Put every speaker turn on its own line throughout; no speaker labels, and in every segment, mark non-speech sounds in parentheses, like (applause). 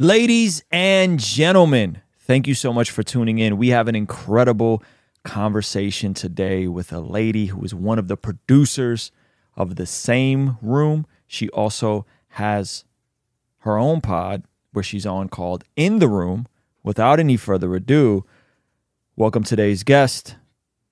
Ladies and gentlemen, thank you so much for tuning in. We have an incredible conversation today with a lady who is one of the producers of the same room. She also has her own pod where she's on called In the Room. Without any further ado, welcome today's guest,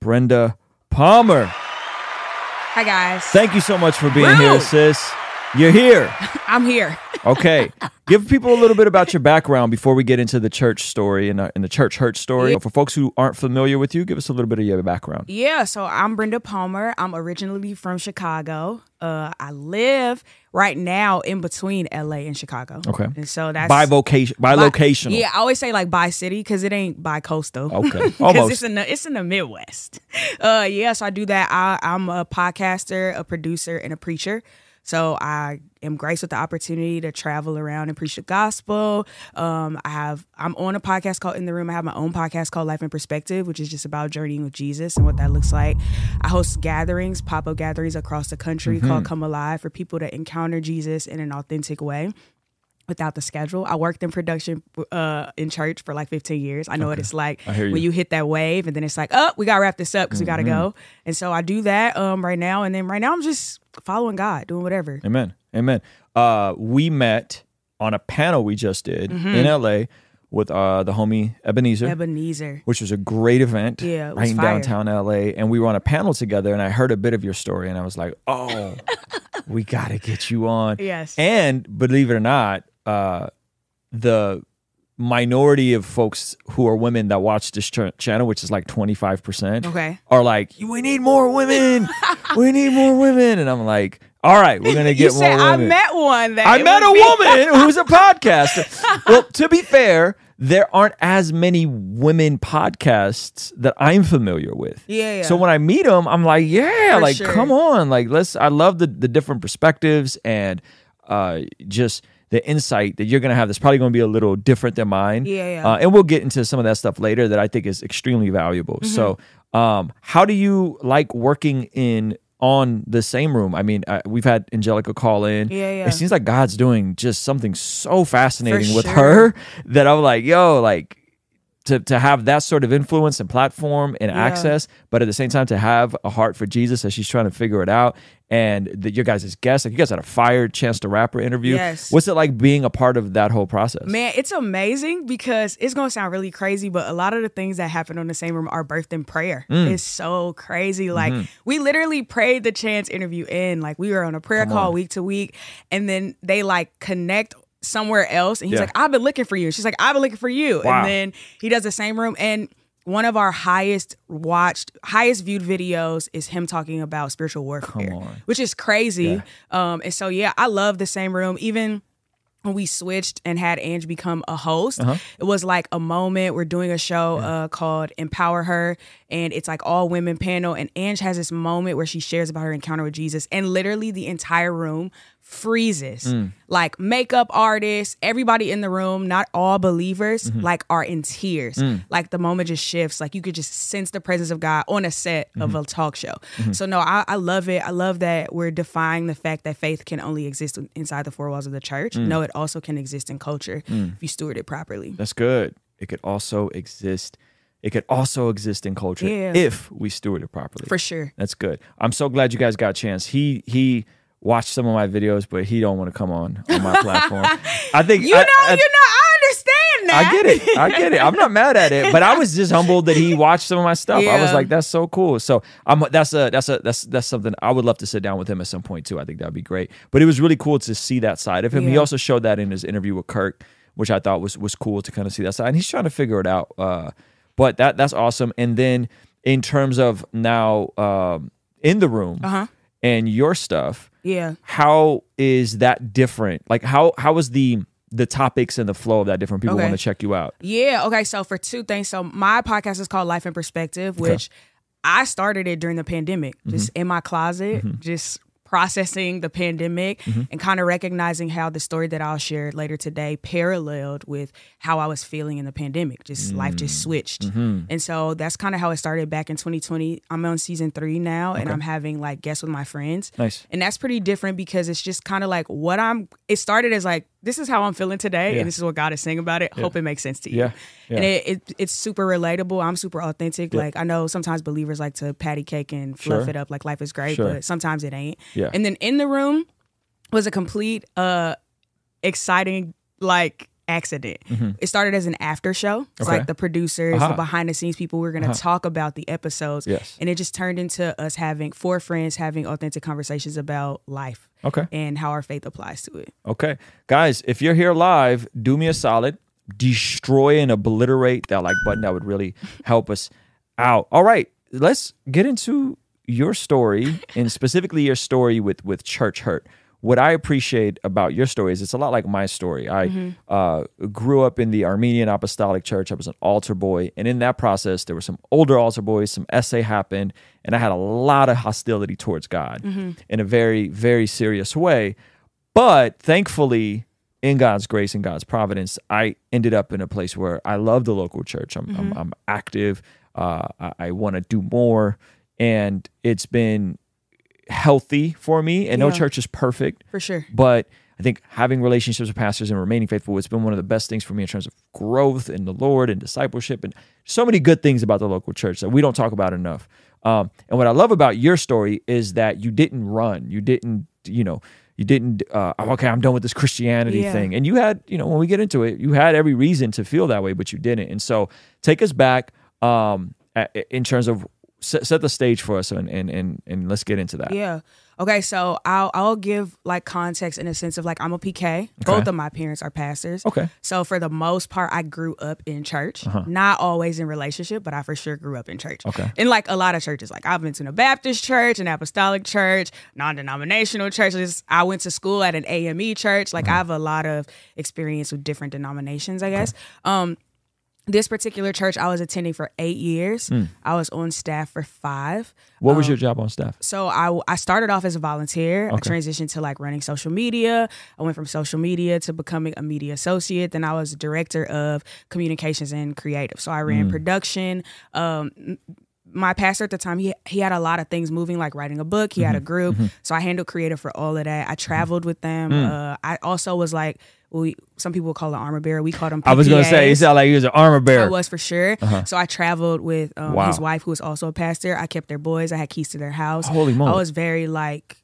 Brenda Palmer.
Hi guys.
Thank you so much for being here, sis. You're here. (laughs)
I'm here. (laughs)
Okay. Give people a little bit about your background before we get into the church story and, uh, and the church hurt story. For folks who aren't familiar with you, give us a little bit of your background.
Yeah, so I'm Brenda Palmer. I'm originally from Chicago. Uh, I live right now in between LA and Chicago.
Okay.
And so that's
By vocation, by
bi-
locational.
Yeah, I always say like by city because it ain't by coastal.
Okay. (laughs) Almost.
it's in the it's in the Midwest. Uh, yeah, so I do that. I, I'm a podcaster, a producer, and a preacher. So I am graced with the opportunity to travel around and preach the gospel. Um, I have I'm on a podcast called In the Room. I have my own podcast called Life in Perspective, which is just about journeying with Jesus and what that looks like. I host gatherings, pop up gatherings across the country
Mm-hmm.
called Come Alive for people to encounter Jesus in an authentic way without the schedule. I worked in production uh, in church for like 15 years. I know what it's like
hear
when
you.
you hit that wave and then it's like, oh, we got to wrap this up because we got to go.
Mm-hmm.
And so I do that um, right now. And then right now I'm just following God, doing whatever.
Amen. Amen. Uh, we met on a panel we just did
Mm-hmm.
in LA with uh, the homie Ebenezer.
Ebenezer.
which was a great event
Yeah,
right in downtown LA. And we were on a panel together, and I heard a bit of your story, and I was like, oh, (laughs) we got to get you on.
Yes.
And believe it or not, uh, the minority of folks who are women that watch this ch- channel, which is like 25%,
Okay.
are like, we need more women. (laughs) we need more women. And I'm like, all right, we're going to get more
said I met one that
I met a
be-
woman (laughs) who's a podcaster. well, to be fair, there aren't as many women podcasts that I'm familiar with.
Yeah, yeah.
So when I meet them, I'm like, yeah,
For
like
sure.
come on, like let's. I love the the different perspectives and uh, just the insight that you're gonna have. That's probably gonna be a little different than mine.
Yeah, yeah.
Uh, and we'll get into some of that stuff later that I think is extremely valuable.
Mm-hmm.
So, um, how do you like working in? On the same room. I mean, uh, we've had Angelica call in.
Yeah, yeah.
It seems like God's doing just something so fascinating with
sure.
her that I'm like, yo, like to to have that sort of influence and platform and
Yeah.
access, but at the same time to have a heart for Jesus as she's trying to figure it out. And the, your guys' guests, like you guys had a fire Chance the Rapper interview.
Yes.
What's it like being a part of that whole process?
Man, it's amazing because it's gonna sound really crazy, but a lot of the things that happen on the same room are birthed in prayer.
Mm.
It's so crazy. Like
Mm-hmm.
we literally prayed the chance interview in. Like we were on a prayer call
on.
week to week, and then they like connect somewhere else, and he's
Yeah.
like, "I've been looking for you." She's like, "I've been looking for you."
Wow.
And then he does the same room and. One of our highest watched, highest viewed videos is him talking about spiritual warfare, which is crazy. Um, and so yeah, I love the same room. Even when we switched and had Ange become a host,
Uh-huh.
it was like a moment. We're doing a show uh, called Empower Her, and it's like all women panel. And Ange has this moment where she shares about her encounter with Jesus, and literally the entire room freezes.
Mm.
Like makeup artists, everybody in the room, not all believers,
Mm-hmm.
like are in tears.
Mm.
Like the moment just shifts. Like you could just sense the presence of God on a set of
Mm-hmm.
a talk show. So no, I, I love it. I love that we're defying the fact that faith can only exist inside the four walls of the church.
Mm.
No, it also can exist in culture if you steward it properly.
That's good. It could also exist. It could also exist in culture
Yeah.
if we steward it properly.
For sure.
That's good. I'm so glad you guys got a chance. He he watched some of my videos, but he don't want to come on on my platform. (laughs) I think
You
I-
know,
I-
you know, I understand that.
I get it. I get it. I'm not mad at it, but I was just humbled that he watched some of my stuff. I was like, that's so cool. So I'm that's a that's a that's that's something I would love to sit down with him at some point too. I think that'd be great. But it was really cool to see that side of him. He also showed that in his interview with Kirk, which I thought was was cool to kind of see that side. And he's trying to figure it out. Uh, but that that's awesome. And then in terms of now um, in the room
Uh-huh.
And your stuff,
Yeah.
how is that different? Like how how is the the topics and the flow of that different? People
Okay.
want to check you out.
Yeah. Okay. So for two things, so my podcast is called Life in Perspective, which I started it during the pandemic, just
Mm-hmm.
in my closet, just processing the pandemic
Mm-hmm.
and kind of recognizing how the story that I'll share later today paralleled with how I was feeling in the pandemic. Just life
Mm.
just switched.
Mm-hmm.
And so that's kind of how it started back in 2020. I'm on season three now and I'm having like guests with my friends.
Nice.
And that's pretty different because it's just kind of like what I'm it started as like this is how I'm feeling today,
Yeah.
and this is what God is saying about it. Hope it makes sense to you.
Yeah, yeah.
And it, it it's super relatable. I'm super authentic.
Yeah.
Like I know sometimes believers like to patty cake and fluff
Sure.
it up like life is great,
Sure.
but sometimes it ain't.
Yeah.
And then in the room was a complete uh exciting like accident. It started as an after show. It's
Mm-hmm. Okay.
like the producers,
Uh-huh.
the behind the scenes people, we are gonna talk about the episodes.
Yes.
And it just turned into us having four friends having authentic conversations about life
Okay.
and how our faith applies to it.
Okay. Guys, if you're here live, do me a solid. Destroy and obliterate that like button. That would really (laughs) help us out. All right. Let's get into your story and specifically your story with with church hurt. What I appreciate about your story is it's a lot like my story. I uh, grew up in the Armenian Apostolic Church. I was an altar boy, and in that process, there were some older altar boys. Some essay happened, and I had a lot of hostility towards God in a very, very serious way. But thankfully, in God's grace and God's providence, I ended up in a place where I love the local church. I'm, I'm, I'm active. Uh, I, I want to do more. And it's been healthy for me. And no church is perfect.
For sure.
But I think having relationships with pastors and remaining faithful has been one of the best things for me in terms of growth in the Lord and discipleship and so many good things about the local church that we don't talk about enough. Um, and what I love about your story is that you didn't run, you didn't, you know, you didn't. Uh, okay, I'm done with this Christianity
Yeah.
thing. And you had, you know, when we get into it, you had every reason to feel that way, but you didn't. And so, take us back um, in terms of set, set the stage for us, and and and, and let's get into that.
Yeah. Okay, so I'll I'll give like context in a sense of like I'm a PK. Both of my parents are pastors.
Okay.
So for the most part, I grew up in church.
Uh-huh.
Not always in relationship, but I for sure grew up in church.
Okay.
In like a lot of churches, like I've been to a Baptist church, an Apostolic church, non-denominational churches. I went to school at an AME church. Like
Uh-huh.
I have a lot of experience with different denominations. I guess. Um, this particular church I was attending for eight years. I was on staff for five.
What was your job on staff?
So I, I started off as a volunteer. I transitioned to like running social media. I went from social media to becoming a media associate. Then I was director of communications and creative. So I
Mm.
ran production. Um, my pastor at the time, he he had a lot of things moving, like writing a book. He
Mm-hmm.
had a group, so I handled creative for all of that. I traveled with them.
Mm.
Uh, I also was like, we some people would call it armor bearer. We called them.
I was gonna say, you
PPAs.
sound like he was an armor bearer.
I was for sure. So I traveled with um,
Wow.
his wife, who was also a pastor. I kept their boys. I had keys to their house.
Holy moly.
I was very like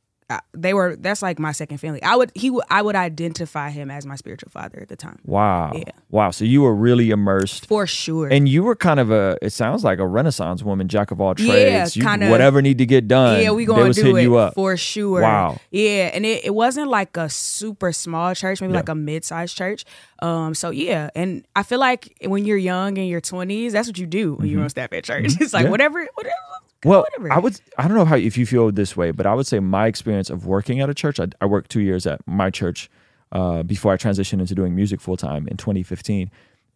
they were. That's like my second family. I would he would I would identify him as my spiritual father at the time
Wow.
Yeah.
Wow. So you were really immersed.
for sure.
And you were kind of a, it sounds like a renaissance woman, jack of all
Yeah,
trades. You,
kinda-
whatever need to get done.
yeah, we gonna do it
you up.
for sure.
Wow.
Yeah, and it, it wasn't like a super small church, maybe
Yeah.
like a mid-sized church. Um, so yeah, and I feel like when you're young in your 20s, that's what you do when you're on staff at church. (laughs) It's like
Mm-hmm. Yeah.
whatever, whatever.
Well,
whatever.
I would, I don't know how, if you feel this way, but I would say my experience of working at a church, I, I worked two years at my church uh, before I transitioned into doing music full time in 2015.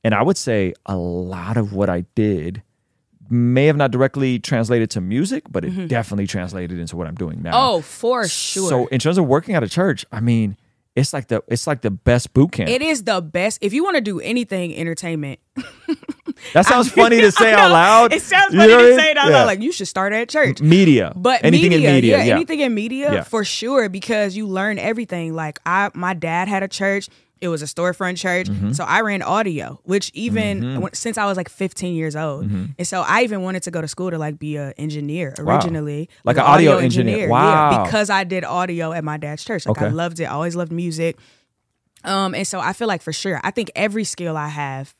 And I would say a lot of what I did may have not directly translated to music, but it definitely translated into what I'm doing now.
Mm-hmm. Oh, for sure.
So in terms of working at a church, I mean, it's like the it's like the best boot camp.
It is the best. If you want to do anything entertainment, (laughs)
that sounds (laughs) funny to say out loud.
It sounds
You
funny
know
to
mean?
say it out
Yeah.
loud. Like you should start at church.
media,
But
anything
media,
in media,
yeah,
yeah.
anything in media for sure because you learn everything. Like I, my dad had a church. It was a storefront church,
Mm-hmm.
so I ran audio, which even when, since I was like 15 years old,
Mm-hmm.
and so I even wanted to go to school to like be an engineer
Wow.
originally,
Like an audio engineer. Wow.
yeah, because I did audio at my dad's church. Like I loved it. I always loved music. Um, and so I feel like for sure, I think every skill I have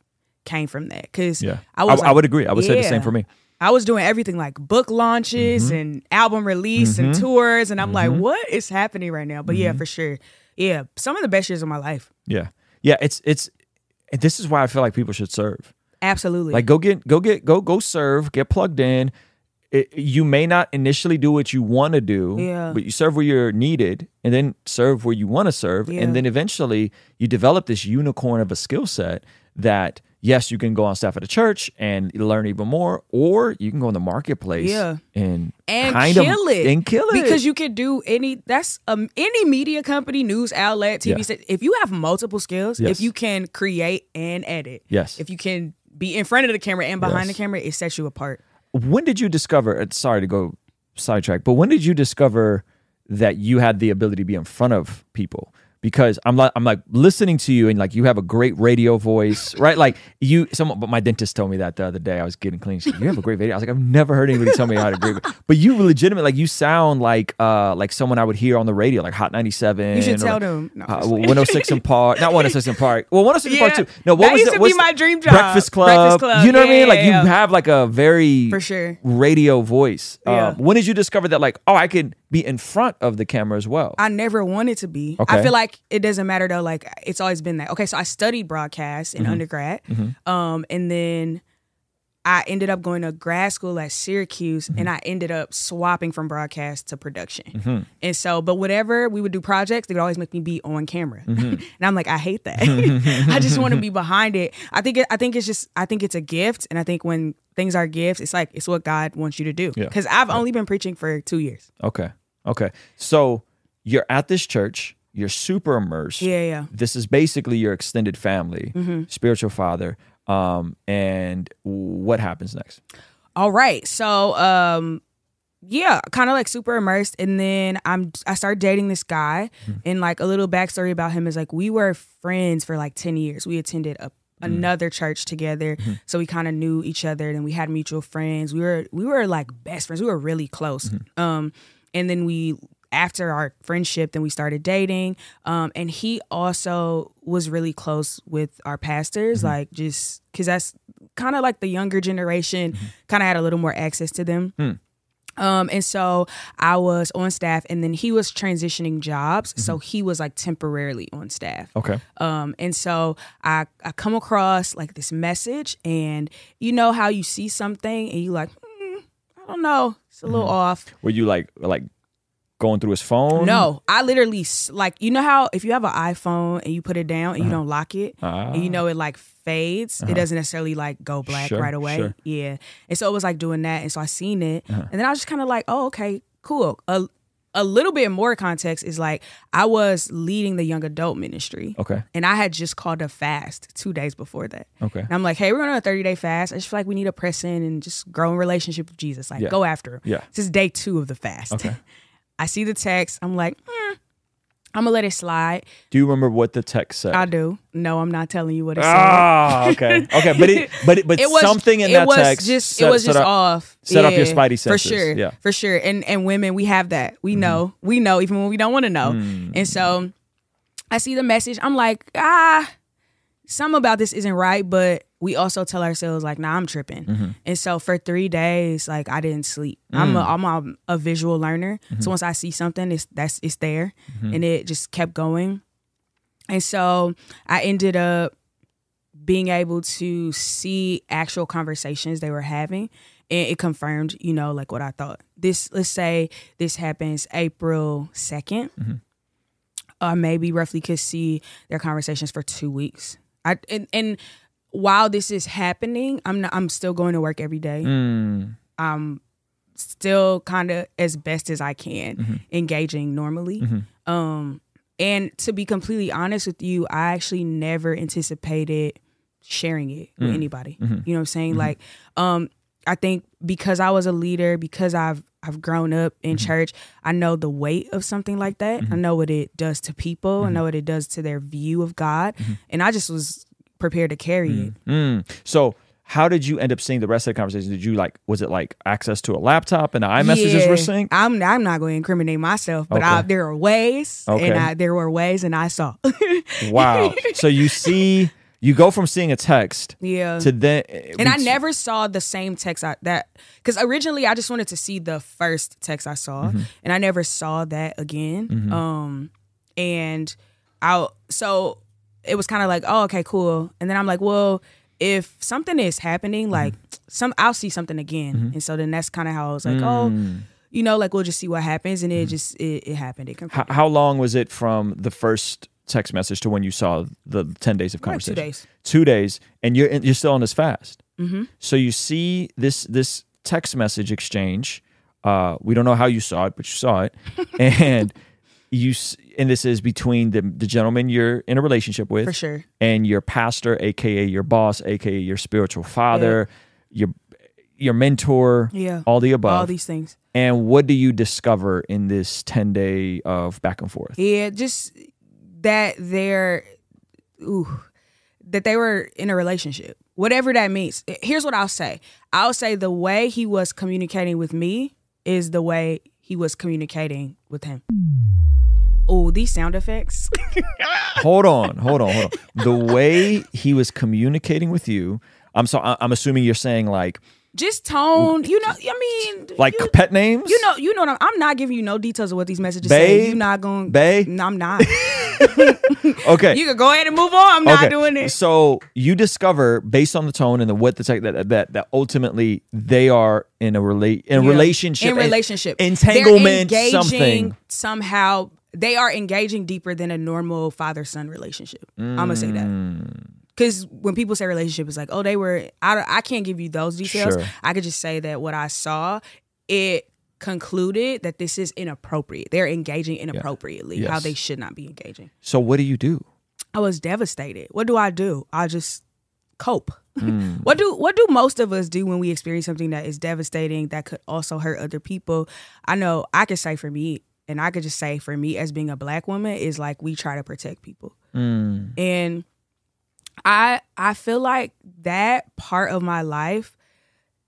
came from that because
Yeah,
I was.
I,
like-
would agree. I would say the same for me.
I was doing everything like book launches
Mm-hmm.
and album release and tours, and I'm like, what is happening right now? But yeah,
Mm-hmm.
for sure, yeah, some of the best years of my life.
Yeah, yeah. It's it's. This is why I feel like people should serve.
Absolutely.
Like go get go get go go serve, get plugged in. It, you may not initially do what you want to do,
Yeah.
but you serve where you're needed, and then serve where you want to serve,
Yeah.
and then eventually you develop this unicorn of a skill set that yes, you can go on staff at a church and learn even more, or you can go in the marketplace,
Yeah.
and
and
kind
kill
of,
it
and kill it
because you can do any that's um any media company news outlet tv
Yeah.
sta- if you have multiple skills
Yes.
if you can create and edit
Yes.
if you can be in front of the camera and behind
Yes.
the camera it sets you apart
when did you discover uh, sorry to go sidetrack but when did you discover that you had the ability to be in front of people because I'm like I'm like listening to you and like you have a great radio voice, (laughs) right? Like you, someone but my dentist told me that the other day. I was getting clean. She's like, you have a great radio. I was like, I've never heard anybody tell me how to great. (laughs) But you legitimate, like you sound like uh like someone I would hear on the radio, like Hot 97.
You should tell
like,
them. No,
Uh, 106 & Park, not 106 & Park. Well, 106 & Park too. No, what
That
was
used
it?
to be my dream job.
Breakfast Club.
Breakfast Club.
You know what I mean? Like
yeah,
you
yeah.
have like a very
For sure.
radio voice.
Yeah.
Um, when did you discover that? Like, oh, I could be in front of the camera as well.
I never wanted to be.
Okay.
I feel like it doesn't matter though. Like it's always been that. Okay, so I studied broadcast
Mm-hmm.
in undergrad, um, and then I ended up going to grad school at Syracuse,
Mm-hmm.
and I ended up swapping from broadcast to production. And so, but whatever we would do projects, they would always make me be on camera,
Mm-hmm. (laughs)
and I'm like, I hate that. (laughs) I just want to be behind it. I think it, I think it's just I think it's a gift, and I think when things are gifts, it's like it's what God wants you to do.
Yeah.
Because I've only been preaching for two years.
Okay. Okay. So you're at this church, you're super immersed.
Yeah, yeah.
This is basically your extended family,
Mm-hmm.
spiritual father. Um, and what happens next?
All right. So um yeah, kind of like super immersed and then I'm I started dating this guy and like a little backstory about him is like we were friends for like 10 years. We attended a another church together. So we kind of knew each other and we had mutual friends. We were we were like best friends. We were really close. Um and then we after our friendship then we started dating. Um and he also was really close with our pastors like just cuz that's kind of like the younger generation kind of had a little more access to them. Um, and so I was on staff, and then he was transitioning jobs, so he was like temporarily on staff.
Okay.
Um, and so I I come across like this message, and you know how you see something, and you like, I don't know, it's a little mm-hmm. off.
Were you like like going through his phone?
No, I literally s- like you know how if you have an iPhone and you put it down and you uh-huh. don't lock it, ah. and you know it like fades, it uh-huh. doesn't necessarily like go black
Sure,
right away.
sure.
Yeah, and so it was like doing that, and so I seen it, uh-huh. and then I was just kind of like, oh okay, cool. A a little bit more context is like I was leading the young adult ministry.
Okay.
And I had just called a fast two days before that.
Okay.
And I'm like, hey, we're going on a 30 day fast. I just feel like we need to press in and just grow in relationship with Jesus. Like,
Yeah.
go after him.
Yeah.
This is day two of the fast.
Okay. (laughs)
I see the text. I'm like, hmm, I'm gonna let it slide.
Do you remember what the text said?
I do. No, I'm not telling you what it said.
Ah, okay, okay, but it, (laughs) but it, but
It was
something in
it
that
was
text
just
set-
it was just
up-
off.
set off your
spidey
spidey
for sure.
Yeah.
For sure. And and women, we have that. We know. We know even when we don't want to know.
Mm.
And so I see the message. I'm like, ah, something about this isn't right. But we also tell ourselves like, nah, I'm tripping.
Mm-hmm.
And so for three days, like I didn't sleep. I'm
Mm.
a, I'm a, a visual learner.
Mm-hmm.
So once I see something, it's that's it's there, and it just kept going. And so I ended up being able to see actual conversations they were having and it confirmed you know like what i thought this let's say this happens april 2nd uh, maybe roughly could see their conversations for two weeks i and, and while this is happening i'm not i'm still going to work every day.
Mm,
i'm still kind of as best as i can mm-hmm. engaging normally. Mm-hmm. Um and to be completely honest with you i actually never anticipated sharing it with mm. anybody. Mm-hmm. You know what i'm saying? Like um i think because i was a leader because i've i've grown up in church i know the weight of something like that. I know what it does to people. I know what it does to their view of god. And i just was prepared to carry it
mm. So, how did you end up seeing the rest of the conversation? Did you like? Was it like access to a laptop and the iMessages
Yeah.
were synced?
I'm I'm not going to incriminate myself, but I, there are ways,
Okay.
and I, there were ways, and I saw. (laughs)
Wow. so you see, you go from seeing a text
yeah.
to then,
and I never saw the same text I, that because originally I just wanted to see the first text I saw,
Mm-hmm.
and I never saw that again. Um, and I so it was kind of like, oh, okay, cool. And then I'm like, well, if something is happening, like some, I'll see something again. And so then that's kind of how I was like, oh, you know, like we'll just see what happens, and it just it, it happened. It
How, how long was it from the first text message to when you saw the ten days of
Like two
conversation?
days.
Two days, and you're you're still on this fast. Mm-hmm. So you see this this text message exchange. Uh, we don't know how you saw it, but you saw it, (laughs) and you and this is between the the gentleman you're in a relationship with,
For sure.
and your pastor, aka your boss, aka your spiritual father, your your mentor,
Yeah.
all the above.
All these things.
and what do you discover in this ten day of back and forth?
Yeah, just that they're ooh, that they were in a relationship. Whatever that means. Here's what I'll say. I'll say the way he was communicating with me is the way he was communicating with him. Oh, these sound effects. (laughs)
hold on, hold on, hold on. The way he was communicating with you, I'm so I'm assuming you're saying like
Just tone. You know, I mean,
like
you,
pet names.
you know, you know. What I'm, I'm not giving you no details of what these messages say. You're not going.
babe.
No, I'm not. (laughs)
Okay.
you can go ahead and move on. I'm not
okay.
doing it.
So you discover based on the tone and the what the tech that that that ultimately they are in a relate in
Yeah.
relationship
in relationship
entanglement something.
somehow they are engaging deeper than a normal father son relationship i'm gonna say that
Mm.
because when people say relationship it's like oh they were I, I can't give you those details
Sure.
i could just say that what i saw it concluded that this is inappropriate they're engaging inappropriately how
Yes.
they should not be engaging
So what do you do?
I was devastated. What do I do? I just cope.
Hmm. (laughs)
what do what do most of us do when we experience something that is devastating that could also hurt other people? I know I could say for me, and I could just say for me as being a black woman is like we try to protect people.
Mm.
And I I feel like that part of my life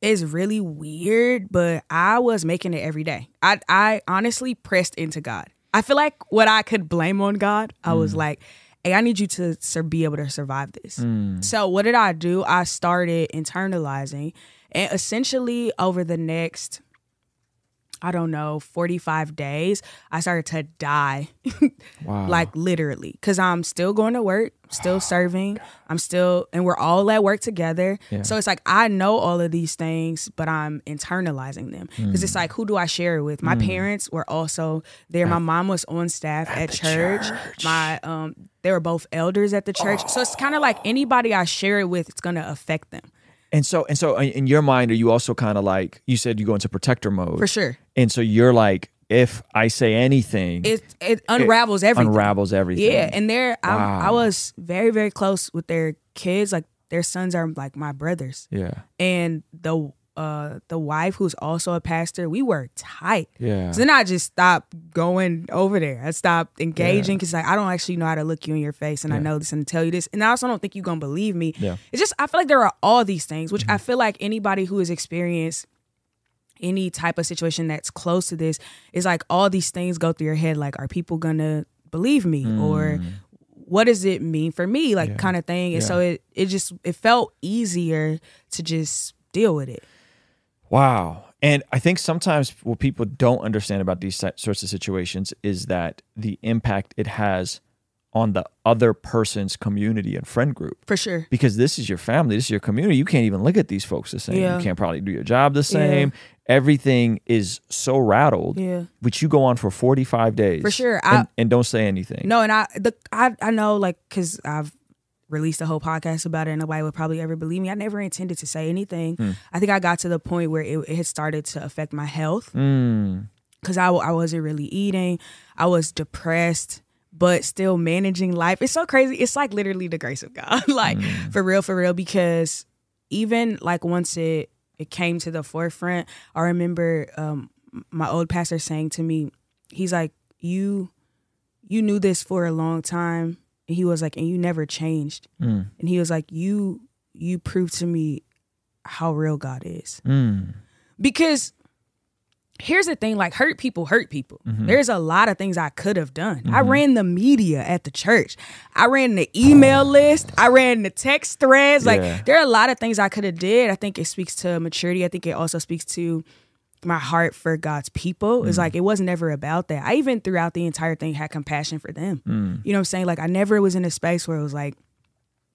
is really weird, but I was making it every day. I I honestly pressed into God. I feel like what I could blame on God, I was like, "Hey, I need you to sur- be able to survive this." So what did I do? I started internalizing, and essentially over the next I don't know, 45 days, I started to die. (laughs)
Wow.
like literally. Cause I'm still going to work, still serving. I'm still, and we're all at work together.
Yeah.
So it's like, I know all of these things, but I'm internalizing them.
Mm.
it's like, who do I share it with? My parents were also there. My mom was on staff at,
the
church.
church.
My, um, they were both elders at the church. So it's kind of like anybody I share it with, it's going to affect them
And so and so uh, in your mind, are you also kind of like you said you go into protector mode,
for sure.
and so you're like, if I say anything,
It, it unravels everything.
unravels everything.
Yeah, and they're I'm, I was very very close with their kids. Like their sons are like my brothers,
yeah,
and the uh the wife who's also a pastor, we were tight.
yeah.
So then I just stopped going over there. I stopped engaging because like I don't actually know how to look you in your face, and I know this and tell you this, and I also don't think you're gonna believe me.
Yeah. Mm-hmm.
It's just I feel like there are all these things, which I feel like anybody who has experienced any type of situation that's close to this is like all these things go through your head. Like, are people gonna believe me, or what does it mean for me, like
Mm. Yeah.
kind of thing? And
Yeah.
so it it just it felt easier to just deal with it.
Wow. And I think sometimes what people don't understand about these sorts of situations is that the impact it has on the other person's community and friend group.
For sure.
Because this is your family, this is your community. You can't even look at these folks the same.
Yeah.
You can't probably do your job the same. Everything is so rattled.
Yeah.
But you go on for 45 days.
For sure.
And, and don't say anything.
No, and I the I I know like because I've released a whole podcast about it, and nobody would probably ever believe me. I never intended to say anything.
Hmm.
I think I got to the point where it, it had started to affect my health
Mm.
because I I wasn't really eating. I was depressed. But still managing life. It's so crazy. It's like literally the grace of God. (laughs) like
Hmm.
for real, for real. Because even like once it it came to the forefront, I remember um my old pastor saying to me, he's like, You you knew this for a long time. And he was like, and you never changed.
Mm.
And he was like, You you proved to me how real God is.
Mm.
Because here's the thing like hurt people hurt people
Mm-hmm.
there's a lot of things i could have done i ran the media at the church i ran the email list i ran the text threads like there are a lot of things i could have did i think it speaks to maturity i think it also speaks to my heart for god's people
Mm.
it's like it was never about that i even throughout the entire thing had compassion for them
Mm.
you know what i'm saying like i never was in a space where it was like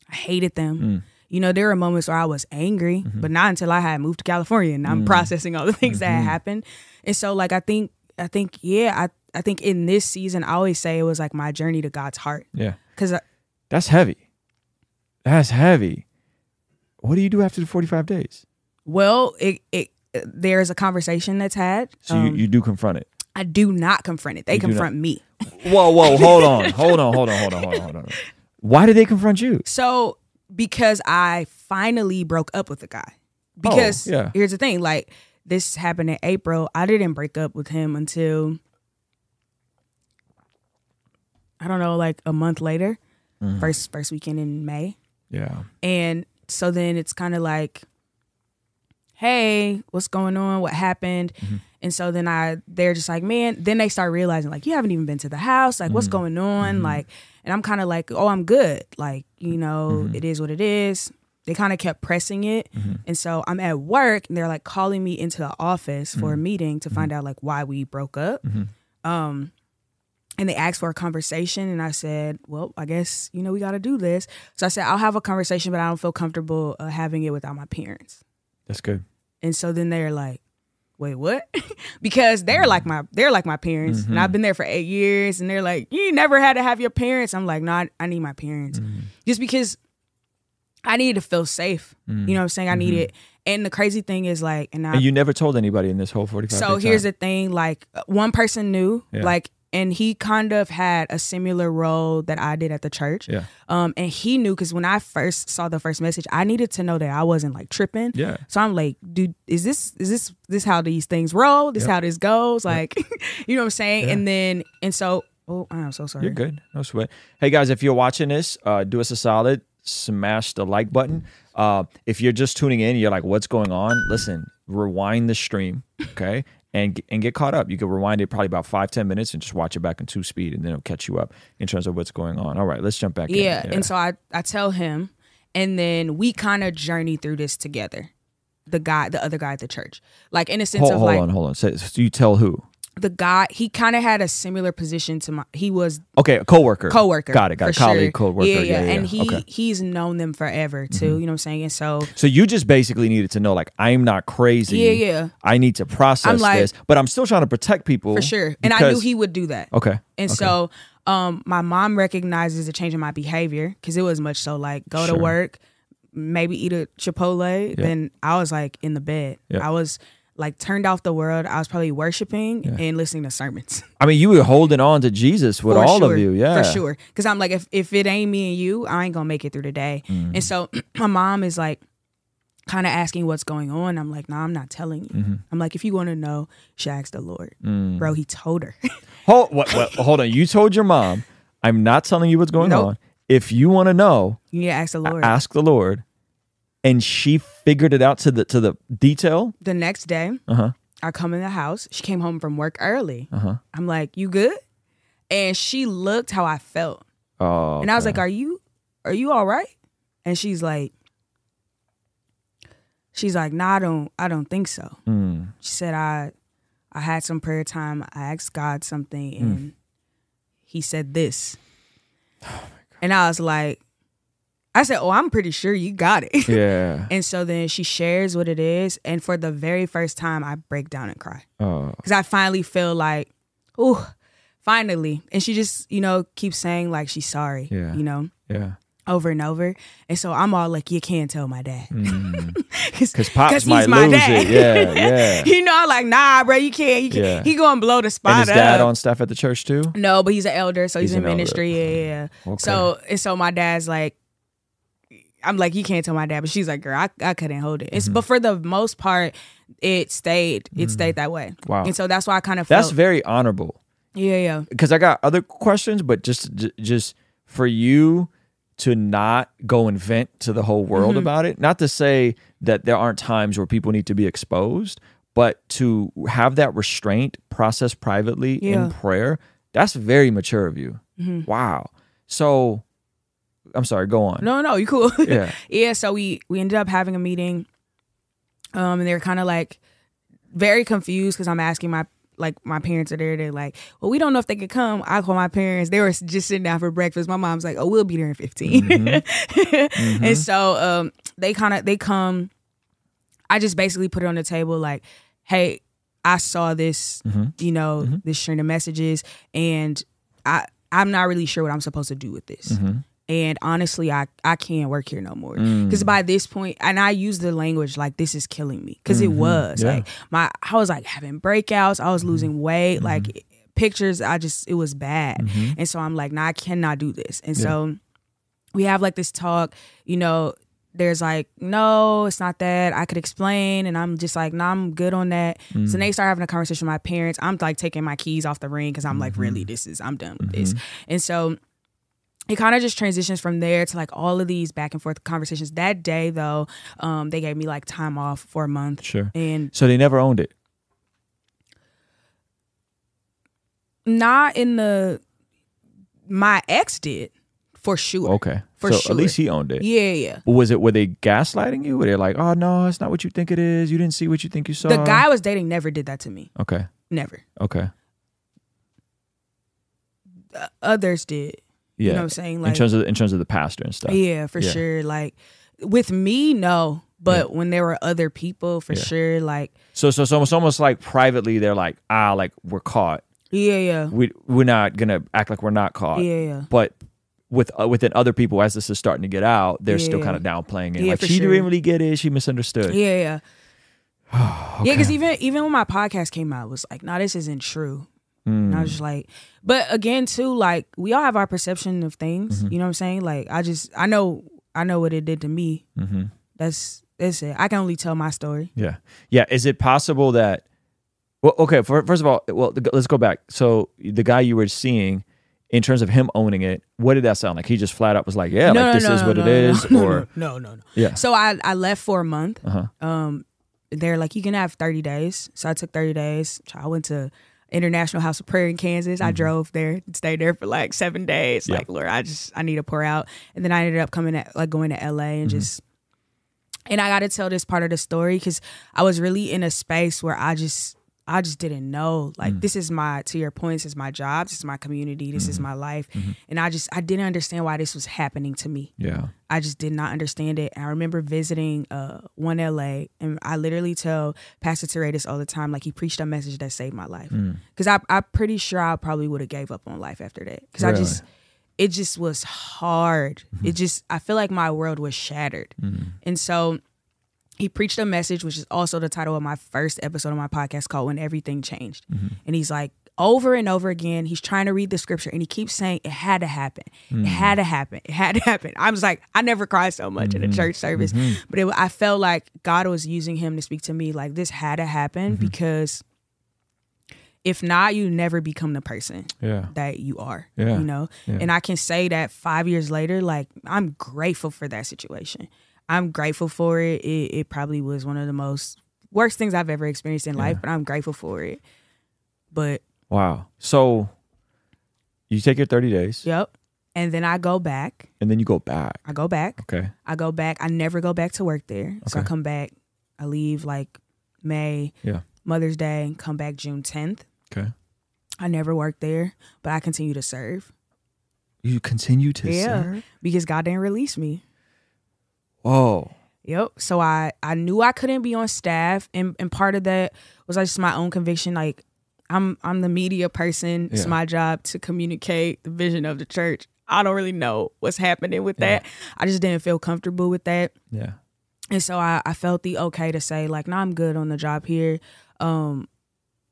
i hated them
Mm.
you know, there were moments where I was angry,
Mm-hmm.
but not until I had moved to California and I'm processing all the things that
Mm-hmm.
had happened. And so like I think I think yeah, I I think in this season I always say it was like my journey to God's heart
Yeah.
cuz
That's heavy. That's heavy. What do you do after the 45 days?
well, it it there's a conversation that's had.
So
Um,
you, you do confront it.
I do not confront it. They
You
confront me.
Whoa, whoa, (laughs) hold on, hold on, hold on, hold on, hold on, hold on. Why did they confront you?
So because I finally broke up with the guy. Because
Oh, yeah.
here's the thing, like this happened in April. I didn't break up with him until I don't know, like a month later,
Mm-hmm.
first first weekend in May.
Yeah.
And so then it's kind of like, hey, what's going on? What happened?
Mm-hmm.
And so then I, they're just like, man. Then they start realizing like, you haven't even been to the house. Like,
Mm-hmm.
what's going on? Like, and I'm kind of like, oh, I'm good. Like, you know,
Mm-hmm.
it is what it is. They kind of kept pressing it, and so I'm at work, and they're like calling me into the office for a
Mm-hmm.
meeting to find out like why we broke up. Um, and they asked for a conversation and i said well i guess you know we got to do this so i said i'll have a conversation but i don't feel comfortable uh, having it without my parents
That's good.
and so then they're like wait what? (laughs) Because they're like mm-hmm. my they're like my parents and i've mm-hmm. been there for eight years and they're like you never had to have your parents. I'm like no i, I need my parents. Mm-hmm. Just because i needed to feel safe you know what i'm saying? I need it and the crazy thing is like and i
And you never told anybody in this whole 45
so here's
time.
the thing like one person knew
Yeah.
like and he kind of had a similar role that i did at the church
Yeah.
um and he knew because when i first saw the first message i needed to know that i wasn't like tripping
Yeah.
so i'm like dude is this is this this how these things roll this
Yep.
how this goes like (laughs) you know what i'm saying
Yeah.
and then and so oh i'm so sorry
You're good. No sweat. Hey guys, if you're watching this, uh, do us a solid. Smash the like button. Uh, if you're just tuning in, you're like, "What's going on?" Listen, rewind the stream, okay, and and get caught up. You can rewind it probably about five ten minutes and just watch it back in two speed, and then it'll catch you up in terms of what's going on. All right, let's jump back.
yeah,
in. Yeah.
and so i i tell him and then we kind of journey through this together the guy the other guy at the church like in a sense
hold,
of
hold
like
on, hold on. So, so you tell who?
The guy he kind of had a similar position to my he was
Okay, a coworker.
coworker
Got it. Got it.
for
Colleague,
sure.
coworker.
yeah, yeah, and he
okay. Mm-hmm.
he's known them forever too you know what i'm saying and so
So you just basically needed to know, like, I'm not crazy.
Yeah, yeah.
I need to process
like-
this, but I'm still trying to protect people
for sure and i knew he would do that
Okay.
and
okay.
so um my mom recognizes a change in my behavior because it was much so like go
Sure.
to work maybe eat a chipotle then i was like in the bed
Yeah.
i was like turned off the world i was probably worshiping and listening to sermons (laughs)
I mean, you were holding on to Jesus with
For
all
sure.
of you, yeah,
For sure. Because I'm like, if, if it ain't me and you, I ain't gonna make it through the day.
Mm-hmm.
And so (clears throat) my mom is like kind of asking what's going on. I'm like, nah, I'm not telling you.
Mm-hmm.
I'm like, if you want to know, she should ask the Lord.
Mm.
Bro, he told her. (laughs)
Hold, what, what, hold on. You told your mom, I'm not telling you what's going
Nope.
on. If you want to know,
you need to ask the Lord.
ask the Lord. And she figured it out to the to the detail.
the next day,
Uh huh.
I come in the house. She came home from work early.
Uh huh.
I'm like, you good? And she looked how I felt.
Oh.
And I was
okay.
like, "Are you are you all right?" And she's like She's like, "Nah, I don't I don't think so."
Mm.
She said I I had some prayer time. I asked God something
Mm.
and he said this.
Oh
and I was like I said, "Oh, I'm pretty sure you got it." (laughs)
Yeah.
and so then she shares what it is and for the very first time I break down and cry
Oh.
cuz I finally feel like, "Ooh, finally." And she just, you know, keeps saying like she's sorry,
Yeah.
you know
Yeah.
over and over. And so I'm all like, you can't tell my dad.
Because Mm. (laughs) pops might
my
lose
dad.
it. Yeah. Yeah. (laughs)
you know, like, nah, bro, you can't. You can't.
Yeah.
He gonna blow the spot
and his dad
up.
on staff at the church too.
no, but he's an elder, so he's,
He's
in
elder.
ministry. Yeah, yeah, yeah.
Okay.
So and so my dad's like, I'm like, you can't tell my dad, but she's like, girl, I, I couldn't hold it.
Mm-hmm.
It's but for the most part, it stayed. It stayed that way.
Wow.
And so that's why I kind of
That's
felt.
very honorable.
yeah, yeah.
because I got other questions, but just j- just for you to not go and vent to the whole
Mm-hmm.
world about it. Not to say that there aren't times where people need to be exposed, but to have that restraint processed privately
Yeah. Mm-hmm.
in prayer. That's very mature of you. Wow. So, I'm sorry. Go on.
No, no, you cool. (laughs)
Yeah.
yeah. So we we ended up having a meeting, um, and they were kind of like very confused because I'm asking my like my parents are there. They're like, well, we don't know if they could come. I call my parents. They were just sitting down for breakfast. My mom's like, oh, we'll be there in 15.
Mm-hmm. (laughs)
and so um, they kind of they come. I just basically put it on the table like, hey, I saw this,
Mm-hmm.
you know, this string of messages, and I I'm not really sure what I'm supposed to do with this.
Mm-hmm.
And honestly, I I can't work here no more
Mm.
because by this point, and I use the language like this is killing me because it was
Mm-hmm. Yeah. Mm-hmm.
like my I was like having breakouts, I was losing weight, like pictures. I just it was bad,
Mm-hmm.
and so I'm like, nah, I cannot do this. And so we have like this talk, you know, there's like, no, it's not that. I could explain, and I'm just like, no, nah, I'm good on that.
Mm.
So they start having a conversation with my parents. I'm like taking my keys off the ring because I'm like,
Mm-hmm.
really, this is I'm done with this. And so it kind of just transitions from there to like all of these back and forth conversations. That day though, um, they gave me like time off for a month.
Sure.
And
So they never owned it.
not in the my ex did for sure.
Okay.
For
so
sure.
at least he owned it.
Yeah, yeah.
But was it were they gaslighting you? Were they like, oh no, it's not what you think it is. You didn't see what you think you saw.
The guy I was dating never did that to me.
Okay.
Never.
Okay.
Others did.
Yeah.
You know what I'm saying? Like in
terms of in terms of the pastor and stuff.
Yeah, for
Yeah.
sure. Like with me, no. But when there were other people, for
Yeah.
sure, like
So so so it's almost like privately they're like, ah, like we're caught.
yeah, yeah.
We we're not gonna act like we're not caught.
Yeah, yeah.
But with uh, within other people, as this is starting to get out, they're still kind of downplaying it.
Yeah,
like she
sure.
didn't really get it. She misunderstood.
Yeah, yeah. (sighs) Yeah, because even even when my podcast came out, it was like, nah, this isn't true. And I
Mm.
was just like, but again, too, like we all have our perception of things.
Mm-hmm.
You know what I'm saying? Like I just I know I know what it did to me.
Mm-hmm.
That's that's it. I can only tell my story.
Yeah. Yeah. Is it possible that? Well, okay. For, first of all, well, let's go back. So the guy you were seeing, in terms of him owning it, what did that sound like? He just flat out was like, "Yeah, like this is what it is,"
no,
or
no, no, no.
yeah.
So I I left for a month.
Uh-huh.
Um, they're like, you can have 30 days. So I took 30 days. I went to International House of Prayer in Kansas. I drove there, stayed there for like seven days.
Mm-hmm. Yeah.
Like, Lord, I just I need to pour out. And then I ended up coming at like going to LA
Mm-hmm.
and just. And I got to tell this part of the story because I was really in a space where I just I just didn't know.
Mm.
Like this is my to your point, this is my job, this is my community, this
Mm-hmm.
is my life. And I just I didn't understand why this was happening to me.
Yeah.
I just did not understand it. And I remember visiting uh, one LA, and I literally tell Pastor Teretis all the time, like he preached a message that saved my life.
Mm.
Because I I'm pretty sure I probably would have gave up on life after that. Because I just it just was hard.
Mm-hmm.
It just I feel like my world was shattered. And so he preached a message, which is also the title of my first episode of my podcast called When Everything Changed. Mm-hmm. And he's like, over and over again, he's trying to read the scripture and he keeps saying, It had to happen. It mm-hmm. had to happen. It had to happen. I was like, I never cried so much in a mm-hmm. church service. But it, I felt like God was using him to speak to me, like, this had to happen because if not, you never become the person
Yeah.
that you are.
Yeah.
You know?
Yeah.
And I can say that five years later, like I'm grateful for that situation. I'm grateful for it. It, it probably was one of the most worst things I've ever experienced in life, but I'm grateful for it. But
Wow. So you take your 30 days
yep. And then I go back.
and then you go back.
I go back.
Okay.
I go back. I never go back to work there. So I come back. I leave like May,
Yeah.
Mother's Day, and come back June 10th.
Okay.
I never worked there, but I continue to serve.
You continue to
Yeah.
serve?
Because God didn't release me.
Whoa.
Yep. So I I knew I couldn't be on staff, and and part of that was just my own conviction. Like I'm I'm the media person. It's
Yeah.
my job to communicate the vision of the church. I don't really know what's happening with
Yeah.
that. I just didn't feel comfortable with that.
Yeah.
And so I, I felt the okay to say, like, no, I'm good on the job here. Um,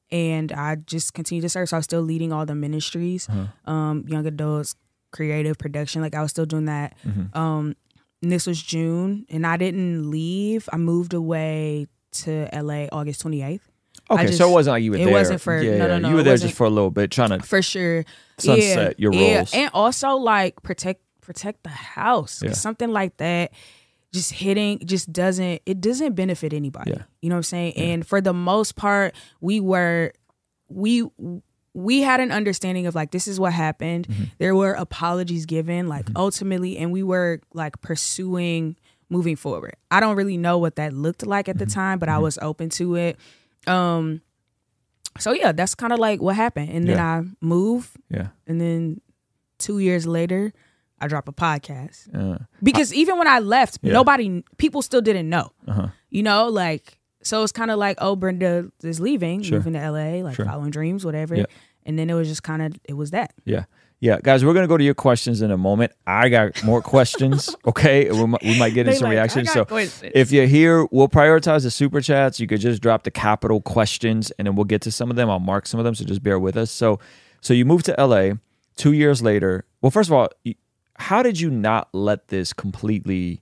and I just continued to serve. So I was still leading all the ministries,
Uh-huh.
um, young adults, creative production. Like I was still doing that.
Mhm.
Um, and this was June, and I didn't leave. I moved away to LA August 28th.
Okay,
just-
so it wasn't like you were
it
there.
wasn't for-
yeah,
no, no, no,
You were there just for a little bit, trying to
For sure.
sunset your
yeah. And also like protect protect the house.
Yeah.
Something like that just hitting just doesn't it doesn't benefit anybody.
Yeah.
You know what I'm saying? And for the most part, we were we we had an understanding of like this is what happened.
Mm-hmm.
There were apologies given, like ultimately, and we were like pursuing moving forward. I don't really know what that looked like at the
Mm-hmm.
time, but I was open to it. Um so yeah, that's kind of like what happened. And then
Yeah.
I move
yeah.
and then two years later, I drop a podcast.
Uh,
Because even when I left,
Yeah.
nobody, people still didn't know.
uh-huh.
You know, like, so it's kind of like, oh, Brenda is leaving,
Sure.
moving to LA, like
Sure.
following dreams, whatever.
Yeah.
And then it was just kind of, it was that.
Yeah. Yeah. Guys, we're going to go to your questions in a moment. I got more questions. (laughs) Okay. We might, we might get into some
like,
reactions. So
questions.
if you're here, we'll prioritize the super chats. You could just drop the capital questions and then we'll get to some of them. I'll mark some of them. So just bear with us. So, so you moved to LA two years later. Well, first of all, how did you not let this completely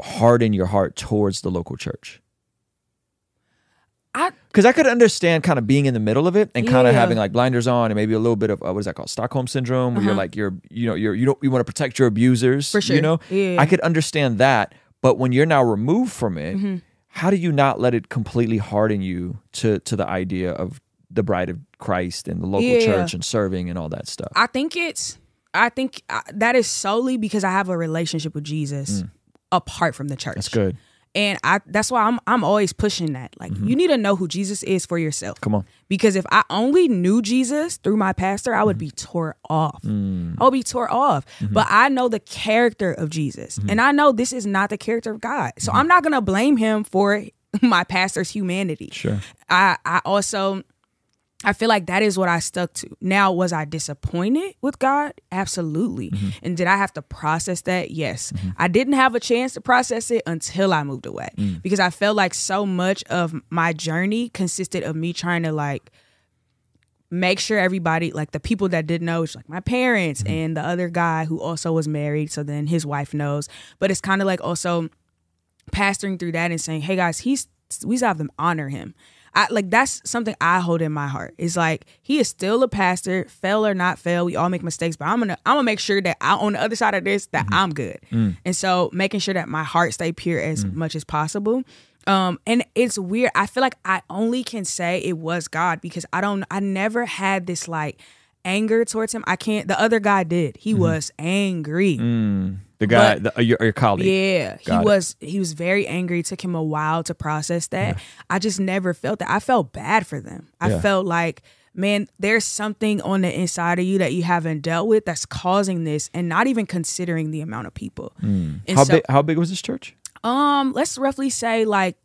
harden your heart towards the local church?
I
Because I could understand kind of being in the middle of it and kind of having like blinders on and maybe a little bit of uh, what is that called Stockholm syndrome, where you're like you're you know you're you don't you want to protect your abusers,
For
You know,
Yeah. Mm-hmm.
I could understand that, but when you're now removed from it, how do you not let it completely harden you to to the idea of the bride of Christ and the local
Yeah.
church and serving and all that stuff?
I think it's I think uh, that is solely because I have a relationship with Jesus apart from the church.
That's good.
And I that's why I'm I'm always pushing that. Like
Mm-hmm.
you need to know who Jesus is for yourself.
Come on.
Because if I only knew Jesus through my pastor, I would be tore off.
Mm.
I would be tore off.
Mm-hmm.
But I know the character of Jesus. And I know this is not the character of God. So
Mm-hmm.
I'm not gonna blame him for (laughs) my pastor's humanity.
Sure.
I I also I feel like that is what I stuck to. Now, was I disappointed with God? Absolutely.
Mm-hmm.
And did I have to process that? Yes. I didn't have a chance to process it until I moved away
Mm.
because I felt like so much of my journey consisted of me trying to like make sure everybody like the people that didn't know, which like my parents
Mm-hmm.
and the other guy who also was married, so then his wife knows. But it's kind of like also pastoring through that and saying, "Hey guys, he's we still have to honor him." I like that's something I hold in my heart. It's like he is still a pastor, fail or not fail, we all make mistakes, but I'm gonna I'm gonna make sure that I on the other side of this that mm-hmm. I'm good. Mm. And so making sure that my heart stay pure as mm. much as possible. Um, and it's weird. I feel like I only can say it was God because I don't I never had this like anger towards him. I can't the other guy did. He was angry.
The guy, the, uh, your, your colleague.
Yeah, he
it.
was he was very angry. It took him a while to process that. I just never felt that. I felt bad for them. I
Yeah.
felt like, man, there's something on the inside of you that you haven't dealt with that's causing this, and not even considering the amount of people.
Hmm. How
so,
big? How big was this church?
um, let's roughly say like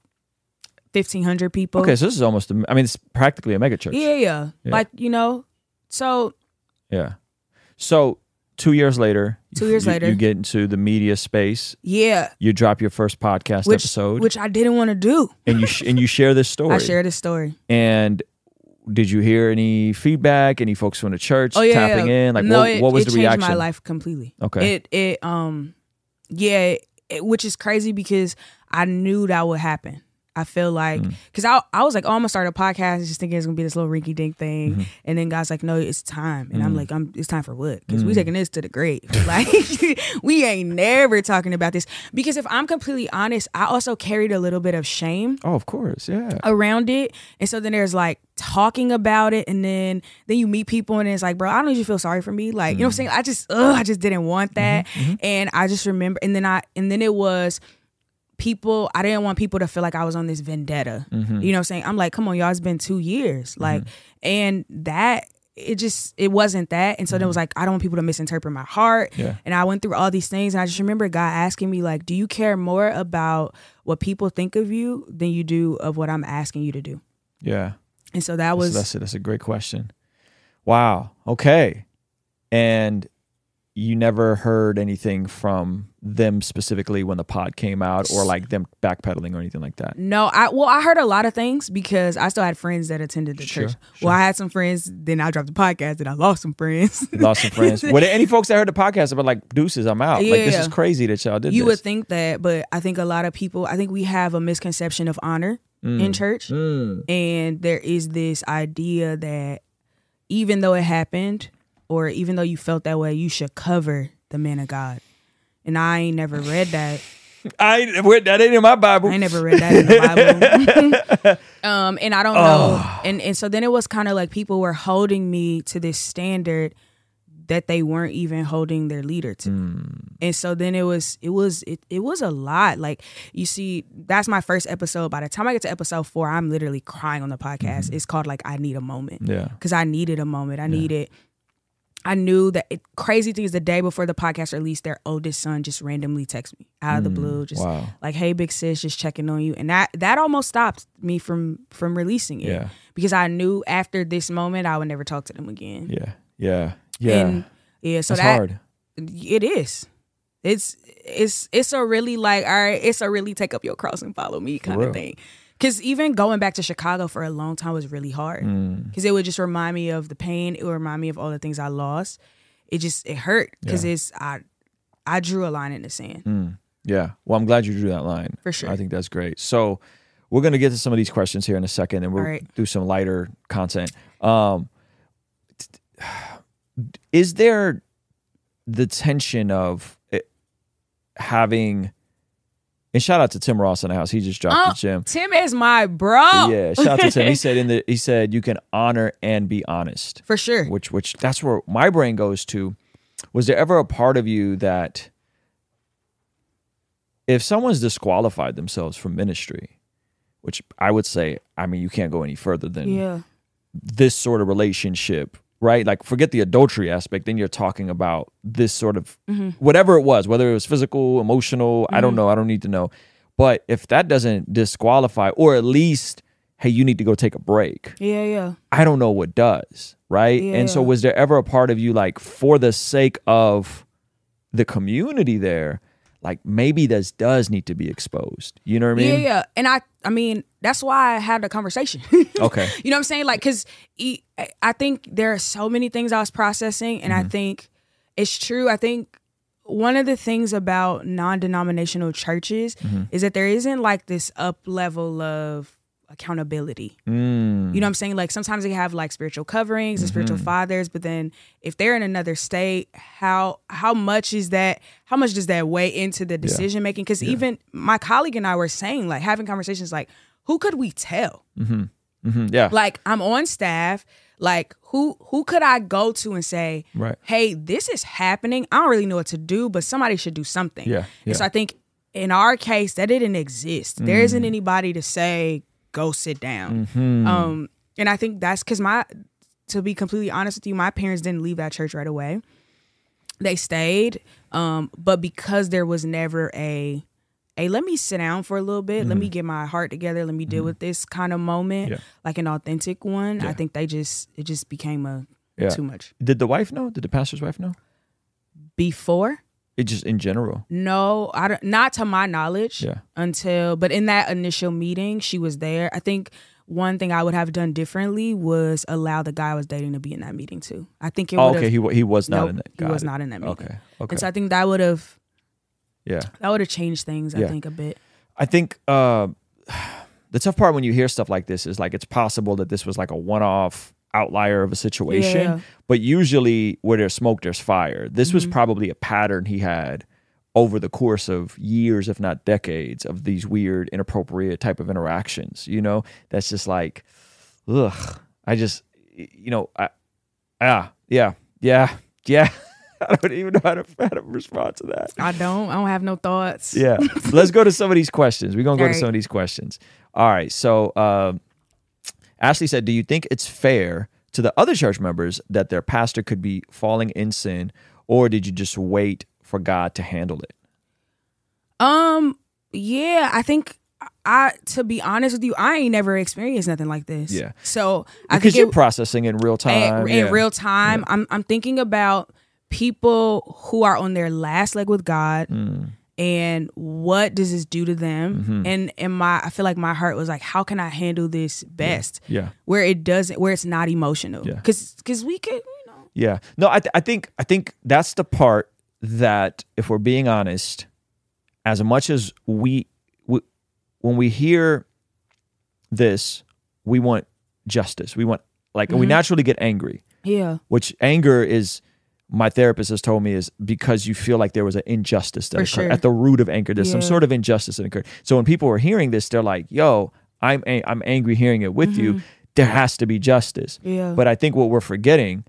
fifteen hundred people.
Okay, so this is almost. A, I mean, it's practically a mega church.
yeah, yeah,
Yeah.
like you know, so
Yeah. So two years later,
Two years
you,
later.
you get into the media space.
yeah,
You drop your first podcast
which
episode,
which I didn't want to do.
and you sh- and you share this (laughs) story.
I share this story.
And did you hear any feedback? Any folks from the church
oh yeah,
tapping
yeah.
in? Like,
no,
what,
it,
what was
it
the
changed
reaction?
my life completely.
Okay.
It it um yeah, it, which is crazy because I knew that would happen. I feel like
Mm.
because I I was like, oh, I'm gonna start a podcast, just thinking it's gonna be this little rinky dink thing,
Mm-hmm.
and then God's like, no, it's time, and
Mm.
I'm like, I'm it's time for what? Because we taking this to the grave. (laughs) like (laughs) we ain't never talking about this because if I'm completely honest, I also carried a little bit of shame
oh, of course, yeah.
around it. And so then there's like talking about it and then then you meet people and it's like, bro, I don't usually feel sorry for me. Like, you know what I'm saying? I just ugh, I just didn't want that. And I just remember and then I and then it was people I didn't want people to feel like I was on this vendetta. Mm-hmm. You know what I'm saying? I'm like, come on, y'all, it's been two years. Mm-hmm. Like and that it just it wasn't that and so then it was mm-hmm. like i don't want people to misinterpret my heart
Yeah.
and i went through all these things and i just remember god asking me like do you care more about what people think of you than you do of what i'm asking you to do
Yeah.
and so that
That's,
was
that's, that's a great question. Wow. Okay. And you never heard anything from them specifically when the pod came out or like them backpedaling or anything like that.
no i well i heard a lot of things because i still had friends that attended the
Sure,
church well i had some friends then i dropped the podcast and i lost some friends
lost some friends. (laughs) Were there any folks that heard the podcast about like deuces, I'm out. Like this
Yeah.
is crazy that y'all did
you
this.
would think that but i think a lot of people i think we have a misconception of honor in church
Mm.
and there is this idea that even though it happened or even though you felt that way you should cover the man of god and i ain't never read that (laughs)
I wait, that ain't in my Bible.
I ain't never read that in the Bible. (laughs) um, and I don't know. And and so then it was kind of like people were holding me to this standard that they weren't even holding their leader to. And so then it was it was it, it was a lot. Like you see, that's my first episode. By the time I get to episode four, I'm literally crying on the podcast. It's called like I Need a Moment
Yeah.
because I needed a moment. I needed. I knew that it, crazy thing is the day before the podcast released, their oldest son just randomly texted me out of the hmm, blue, just
wow.
like, "Hey, big sis, just checking on you," and that that almost stopped me from from releasing it
Yeah.
because I knew after this moment I would never talk to them again.
Yeah. Yeah. Yeah.
And yeah, so
That's
that
hard.
it is. It's it's it's a really like all right. It's a really take up your cross and follow me kind of thing. Because even going back to Chicago for a long time was really hard.
Mm.
Because it would just remind me of the pain. It would remind me of all the things I lost. It just it hurt because
Yeah.
it's I I drew a line in the sand.
Mm. Yeah. Well, I'm glad you drew that line.
For sure.
I think that's great. So we're going to get to some of these questions here in a second and we'll
right.
do some lighter content. Um, is there the tension of it having, and shout out to Tim Ross in the house. He just dropped
Oh,
the gym.
Tim is my bro.
Yeah. Shout out to Tim. He (laughs) said in the, he said, you can honor and be honest
For sure.
which which that's where my brain goes to was there ever a part of you that if someone's disqualified themselves from ministry which i would say i mean you can't go any further than
Yeah.
this sort of relationship right? Like forget the adultery aspect then you're talking about this sort of mm-hmm. whatever it was whether it was physical emotional i don't mm-hmm. know i don't need to know. But if that doesn't disqualify or at least hey you need to go take a break.
Yeah, yeah.
I don't know what does, right? And so was there ever a part of you like for the sake of the community there, like maybe this does need to be exposed. You know what I mean?
yeah. Yeah. And I I mean, that's why I had the conversation. (laughs)
Okay.
You know what I'm saying? Like, cause I think there are so many things I was processing, and
Mm-hmm.
I think it's true. I think one of the things about non-denominational churches
Mm-hmm.
is that there isn't like this up level of accountability.
Mm,
You know what I'm saying? Like sometimes they have like spiritual coverings and spiritual
Mm-hmm.
fathers, but then if they're in another state, how how much is that? How much does that weigh into the decision making? Because even my colleague and I were saying, like having conversations, like who could we tell?
mhm, yeah.
Like I'm on staff. Like who who could I go to and say,
Right.
hey, this is happening. I don't really know what to do, but somebody should do something.
Yeah,
And so. I think in our case that didn't exist. There isn't anybody to say go sit down.
Mhm.
Um, and I think that's because my, to be completely honest with you, my parents didn't leave that church right away. They stayed, um, but because there was never a, a let me sit down for a little bit, let me get my heart together, let me deal with this kind of moment,
Yeah.
like an authentic one.
Yeah.
I think they just it just became a
Yeah.
too much.
Did the wife know? Did the pastor's wife know?
Before,
It just in general.
no, I don't, not to my knowledge.
Yeah.
until but in that initial meeting she was there i think one thing i would have done differently was allow the guy i was dating to be in that meeting too i think it
Oh, okay, he he was not
nope,
in that.
he was
it.
not in that meeting
Okay. Okay.
and so i think that would have
yeah.
that would have changed things
Yeah.
i think a bit
I think uh, (sighs) the tough part when you hear stuff like this is like it's possible that this was like a one-off outlier of a situation,
Yeah.
but usually where there's smoke, there's fire. This was
Mm-hmm.
probably a pattern he had over the course of years, if not decades, of these weird, inappropriate type of interactions. You know, that's just like, ugh. I just, you know, I, ah, yeah, yeah, yeah. (laughs) I don't even know how to, how to respond to that.
i don't i don't have no thoughts
Yeah. (laughs) Let's go to some of these questions. We're going to go to some of these questions. All right. So, um, Ashley said, Do you think it's fair to the other church members that their pastor could be falling in sin, or did you just wait for God to handle it?
um yeah i think i to be honest with you i ain't never experienced nothing like this
Yeah.
so i
Because you're
it,
processing in real time.
in, in
yeah.
real time I'm, I'm thinking about people who are on their last leg with god
Mm.
And what does this do to them
Mm-hmm.
and and my i feel like my heart was like how can i handle this best
Yeah.
where it doesn't where it's not emotional
Yeah.
because because we could you know
Yeah. No, I, th- I think I think that's the part that, if we're being honest, as much as we, we when we hear this, we want justice. We want like we naturally get angry,
yeah
which anger is. My therapist has told me is because you feel like there was an injustice that
For
occurred
sure.
at the root of anger. There's some sort of injustice that occurred. So when people are hearing this, they're like, "Yo, I'm a- I'm angry hearing it with you. There has to be justice."
Mm-hmm. yeah
But I think what we're forgetting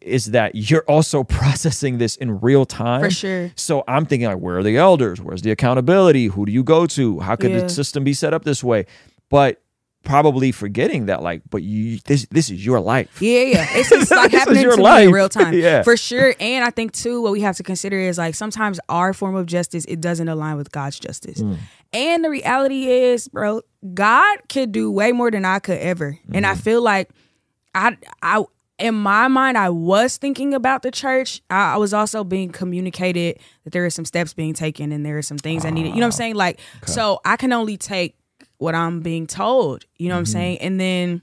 is that you're also (laughs) processing this in real time.
for sure
So I'm thinking like, where are the elders? Where's the accountability? Who do you go to? How could
Yeah.
the system be set up this way? But probably forgetting that like, but you this this is your life.
Yeah, yeah. It's (laughs) just like happening
your
to me
life.
in real time. (laughs)
Yeah.
For sure. And I think too, what we have to consider is like sometimes our form of justice, it doesn't align with God's justice.
Mm.
And the reality is, bro, God could do way more than I could ever. And
Mm-hmm.
I feel like I I in my mind, I was thinking about the church. I, I was also being communicated that there are some steps being taken and there are some things I needed. You know what I'm saying? Like, so I can only take what I'm being told. You know what I'm saying? And then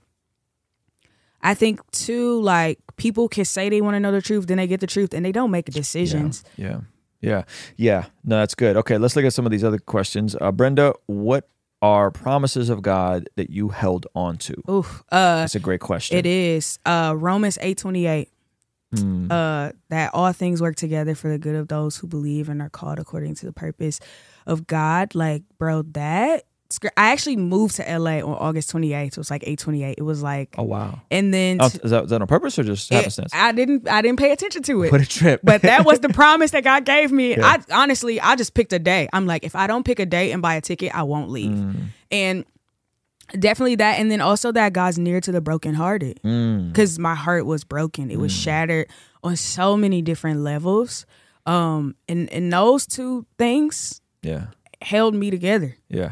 I think too, like people can say they want to know the truth, then they get the truth, and they don't make decisions.
Yeah. Yeah. Yeah. No, that's good. Okay, let's look at some of these other questions. Uh, Brenda, what are promises of God that you held on to?
Ooh, uh,
That's a great question.
it is uh Romans eight twenty eight.
Mm.
uh, that all things work together for the good of those who believe and are called according to the purpose of God. Like, bro, that I actually moved to LA on August 28th. So it was like 828. It was like,
Oh wow.
and then
Oh, is, that, is that on purpose or just happenstance?
I didn't, I didn't pay attention to it.
what a trip.
but that was the (laughs) promise that God gave me.
Yeah.
I honestly, I just picked a day. I'm like, if I don't pick a day and buy a ticket, I won't leave.
Mm.
And definitely that, and then also that God's near to the brokenhearted
Mm.
because my heart was broken. It was shattered on so many different levels. Um, and and those two things
yeah.
held me together.
Yeah.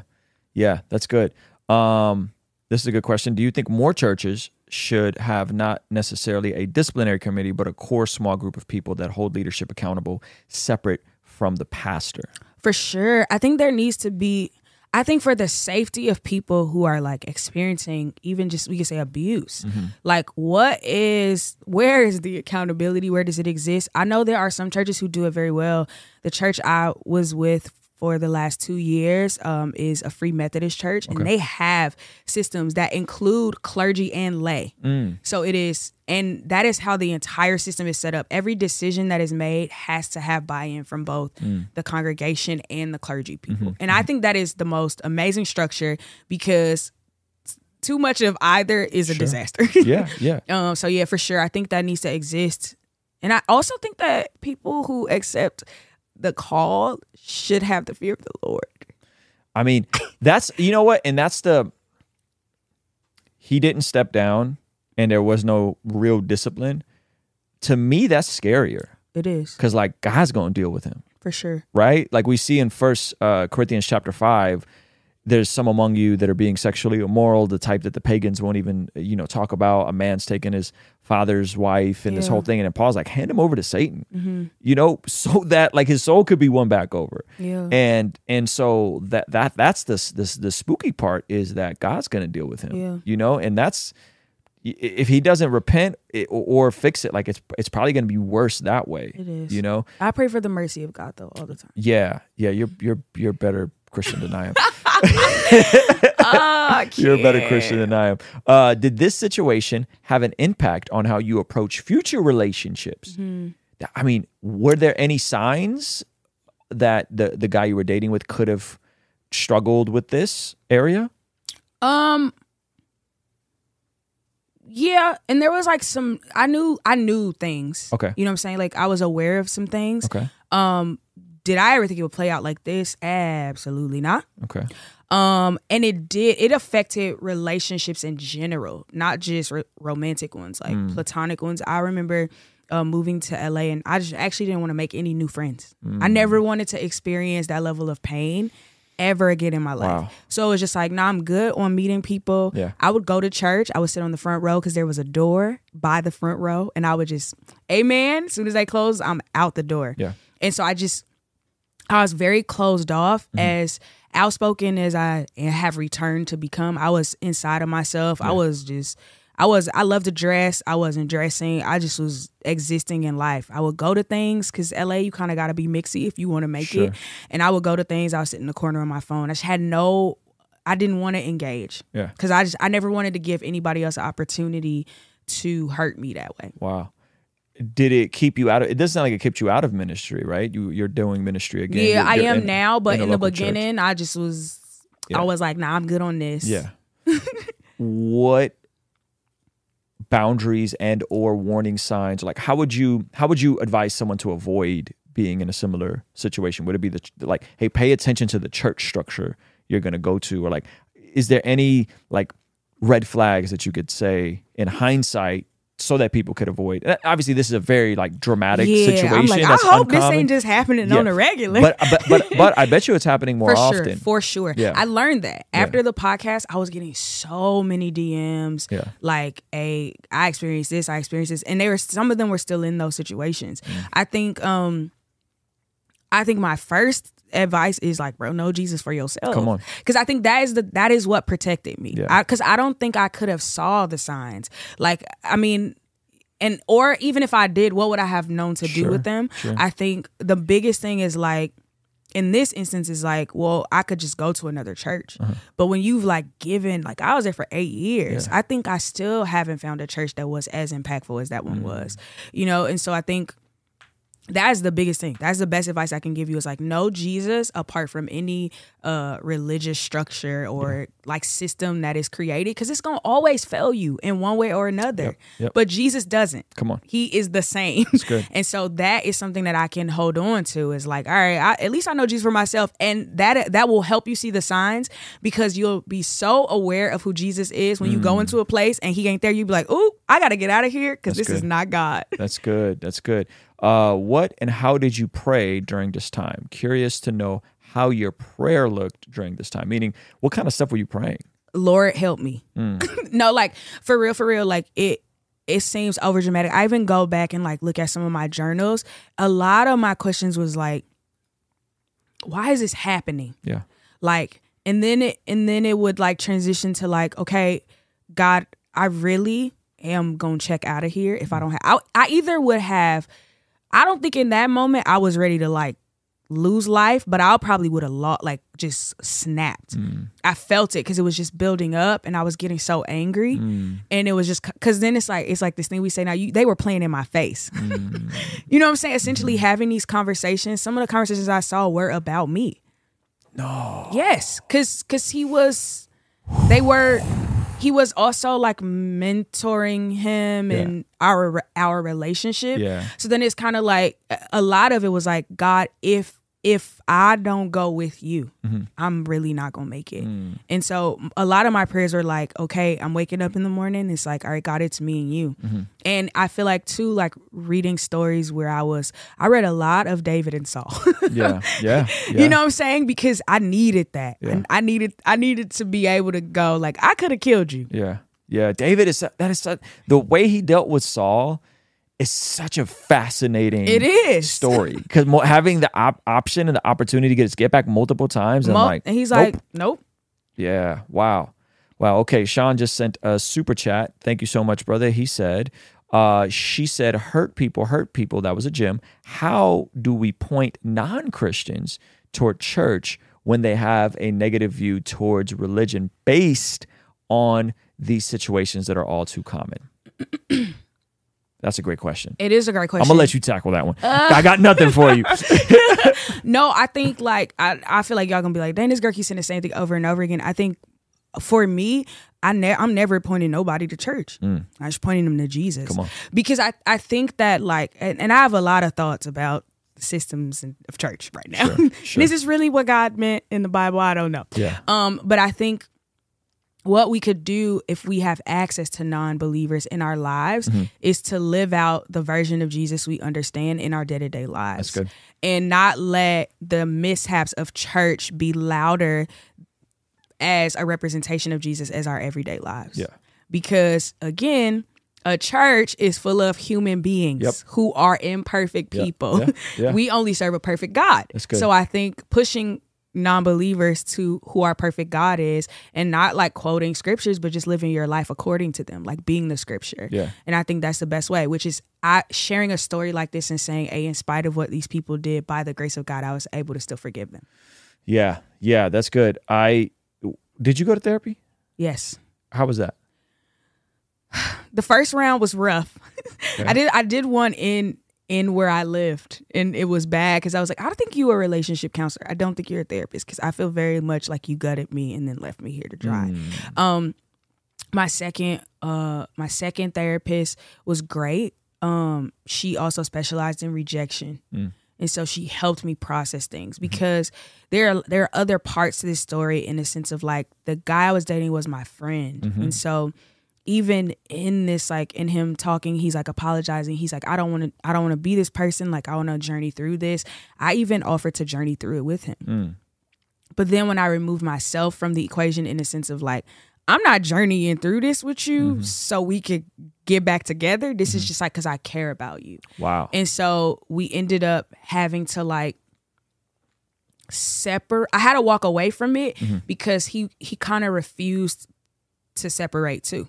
Yeah, that's good. Um, this is a good question. Do you think more churches should have not necessarily a disciplinary committee, but a core small group of people that hold leadership accountable separate from the pastor?
For sure. I think there needs to be I think for the safety of people who are like experiencing even just we could say abuse. Like what is where is the accountability? Where does it exist? I know there are some churches who do it very well. The church I was with for the last two years um, is a free Methodist church, and they have systems that include clergy and lay. So it is, and that is how the entire system is set up. Every decision that is made has to have buy-in from both the congregation and the clergy people, and I think that is the most amazing structure because too much of either is a disaster. (laughs)
Yeah, yeah.
Um, so yeah, for sure, I think that needs to exist, and I also think that people who accept the call should have the fear of the Lord.
I mean, that's you know what, and that's the he didn't step down and there was no real discipline. To me, that's scarier
It is
because like God's gonna deal with him.
for sure.
right? Like we see in First uh, Corinthians chapter five, there's some among you that are being sexually immoral, the type that the pagans won't even uh, you know talk about. A man's taking his father's wife and this whole thing, and then Paul's like, hand him over to Satan, mm-hmm. you know, so that like his soul could be won back over.
Yeah.
And and so that that that's this this the spooky part is that God's going to deal with him.
Yeah.
You know, and that's if he doesn't repent or, fix it, like it's it's probably going to be worse that way.
It is.
You know.
I pray for the mercy of God though all the time.
Yeah, yeah, you're you're you're better Christian than I am. (laughs) (laughs) You're a better Christian than I am. Uh, did this situation have an impact on how you approach future relationships? I mean, were there any signs that the the guy you were dating with could have struggled with this area?
Um. Yeah, and there was like some. I knew. I knew things.
Okay.
You know what I'm saying? Like I was aware of some things.
Okay.
Um. Did I ever think it would play out like this? Absolutely not.
Okay.
Um, and it did. It affected relationships in general, not just ro- romantic ones, like platonic ones. I remember uh, moving to LA, and I just actually didn't want to make any new friends. I never wanted to experience that level of pain ever again in my life.
Wow.
So it was just like, nah, I'm good on meeting people.
Yeah.
I would go to church. I would sit on the front row because there was a door by the front row, and I would just, Amen. As soon as they close, I'm out the door.
Yeah.
And so I just I was very closed off
Mm-hmm.
as outspoken as I have returned to become. I was inside of myself. I was just I was I love to dress. I wasn't dressing. I just was existing in life. I would go to things cuz LA you kind of got to be mixy if you want to make
Sure.
it. And I would go to things I would sit in the corner of my phone. I just had no I didn't want to engage.
Yeah.
Cuz I just I never wanted to give anybody else an opportunity to hurt me that way.
Wow. Did it keep you out of? It doesn't sound like it kept you out of ministry, right? You you're doing ministry again.
Yeah,
You're-
I
you're
am
in-
now, but
a
in, the
local church.
beginning, I just was.
Yeah.
I was like, nah, I'm good on this.
Yeah. (laughs) what boundaries and or warning signs like how would you how would you advise someone to avoid being in a similar situation would it be the like hey pay attention to the church structure you're going to go to or like is there any like red flags that you could say in hindsight so that people could avoid Uh, obviously this is a very like dramatic
yeah.
situation
I'm like, I hope this ain't just happening
Yeah.
on the regular.
but, but but (laughs) but i bet you it's happening more
for
often
sure, for sure.
Yeah.
I learned that
Yeah.
after the podcast. I was getting so many DMs.
Yeah.
Like a, I experienced this, I experienced this, and they were some of them were still in those situations.
Mm.
I think, um, I think my first advice is like, bro, know Jesus for yourself.
Come on.
because I think that is the that is what protected me.
Yeah.
Because I, don't think I could have saw the signs. Like, I mean. and or even if I did, what would I have known to do with them?
sure.
I think the biggest thing is like in this instance is like, well, I could just go to another church.
Uh-huh.
But when you've like given, like I was there for eight years, I think I still haven't found a church that was as impactful as that one was. You know, and so I think that's the biggest thing. That's the best advice I can give you is like know Jesus apart from any uh religious structure or like system that is created because it's gonna always fail you in one way or another.
Yep, yep.
But Jesus doesn't.
Come on.
He is the same.
That's good. (laughs)
And so that is something that I can hold on to is like, all right, I, at least I know Jesus for myself. And that that will help you see the signs because you'll be so aware of who Jesus is when you
Mm.
go into a place and he ain't there, you be like, ooh, I gotta get out of here because
That's
this is not God.
That's good. That's good. Uh, what and how did you pray during this time? Curious to know how your prayer looked during this time. Meaning, what kind of stuff were you praying?
Lord help me.
Mm. (laughs)
no, like for real, for real, like it it seems over dramatic. I even go back and like look at some of my journals. A lot of my questions was like, why is this happening?
Yeah.
Like, and then it and then it would like transition to like, okay, God, I really am gonna check out of here if I don't have I, I either would have I don't think in that moment I was ready to like lose life, but I probably would have lost, like just snapped. Mm. I felt it because it was just building up, and I was getting so angry, mm. and it was just because then it's like it's like this thing we say now. You they were playing in my face. Mm. (laughs) you know what I'm saying? Essentially having these conversations. Some of the conversations I saw were about me. No. Yes, because because he was, they were. He was also like mentoring him
Yeah.
and our our relationship.
Yeah.
So then it's kind of like a lot of it was like God, if if I don't go with you,
Mm-hmm.
I'm really not gonna make it.
Mm.
And so a lot of my prayers are like, okay, I'm waking up in the morning. It's like, all right, God, it's me and you.
Mm-hmm.
And I feel like too, like reading stories where I was, I read a lot of David and Saul. (laughs)
Yeah. Yeah. (laughs) yeah.
You know what I'm saying? Because I needed that.
Yeah.
And I needed I needed to be able to go like I could have killed you.
Yeah. Yeah. David is that is such, the way he dealt with Saul is such a fascinating
It is.
story because having the op- option and the opportunity to get his get back multiple times and
Mo-
like
and he's
nope.
like, nope.
Yeah. Wow. Wow. Okay. Sean just sent a super chat. Thank you so much, brother. He said, uh, she said, hurt people, hurt people. That was a gym. How do we point non Christians toward church when they have a negative view towards religion based on these situations that are all too common? (clears throat) That's a great question.
It is a great question.
I'm gonna let you tackle that one. I got nothing for you. (laughs) (laughs)
No, I think like I, I feel like y'all gonna be like, dang, this girl keeps saying the same thing over and over again. I think for me, I ne- I'm never pointing nobody to church. I'm just pointing them to Jesus.
Mm. Come on.
Because I, I think that like and, and I have a lot of thoughts about systems of church right now.
Sure, sure. (laughs)
Is really what God meant in the Bible? I don't know.
Yeah.
Um, but I think what we could do if we have access to non-believers in our lives
Mm-hmm.
is to live out the version of Jesus we understand in our day-to-day lives. And not let the mishaps of church be louder as a representation of Jesus as our everyday lives.
Yeah.
Because again, a church is full of human beings
Yep.
who are imperfect
Yeah,
people.
yeah, (laughs) yeah.
we only serve a perfect God. So I think pushing non-believers to who our perfect God is and not like quoting scriptures but just living your life according to them like being the scripture.
Yeah.
And I think that's the best way, which is I sharing a story like this and saying, "Hey, in spite of what these people did by the grace of God, I was able to still forgive them."
Yeah. Yeah. That's good. I did you go to therapy?
Yes.
How was that? (sighs)
The first round was rough. (laughs) I did I did one in in where I lived and it was bad cuz I was like, "I don't think you are a relationship counselor. I don't think you're a therapist cuz I feel very much like you gutted me and then left me here to dry." Um my second uh my second therapist was great. Um she also specialized in rejection. And so she helped me process things because there are there are other parts to this story in the sense of like the guy I was dating was my friend. And so even in this like in him talking he's like apologizing. He's like i don't want to i don't want to be this person. Like i want to journey through this. I even offered to journey through it with him. Mm. But then when i remove myself from the equation in the sense of like i'm not journeying through this with you mm-hmm. so we could get back together. This is mm-hmm. just like because i care about you.
Wow.
and so we ended up having to like separate I had to walk away from it mm-hmm. because he he kind of refused to separate too.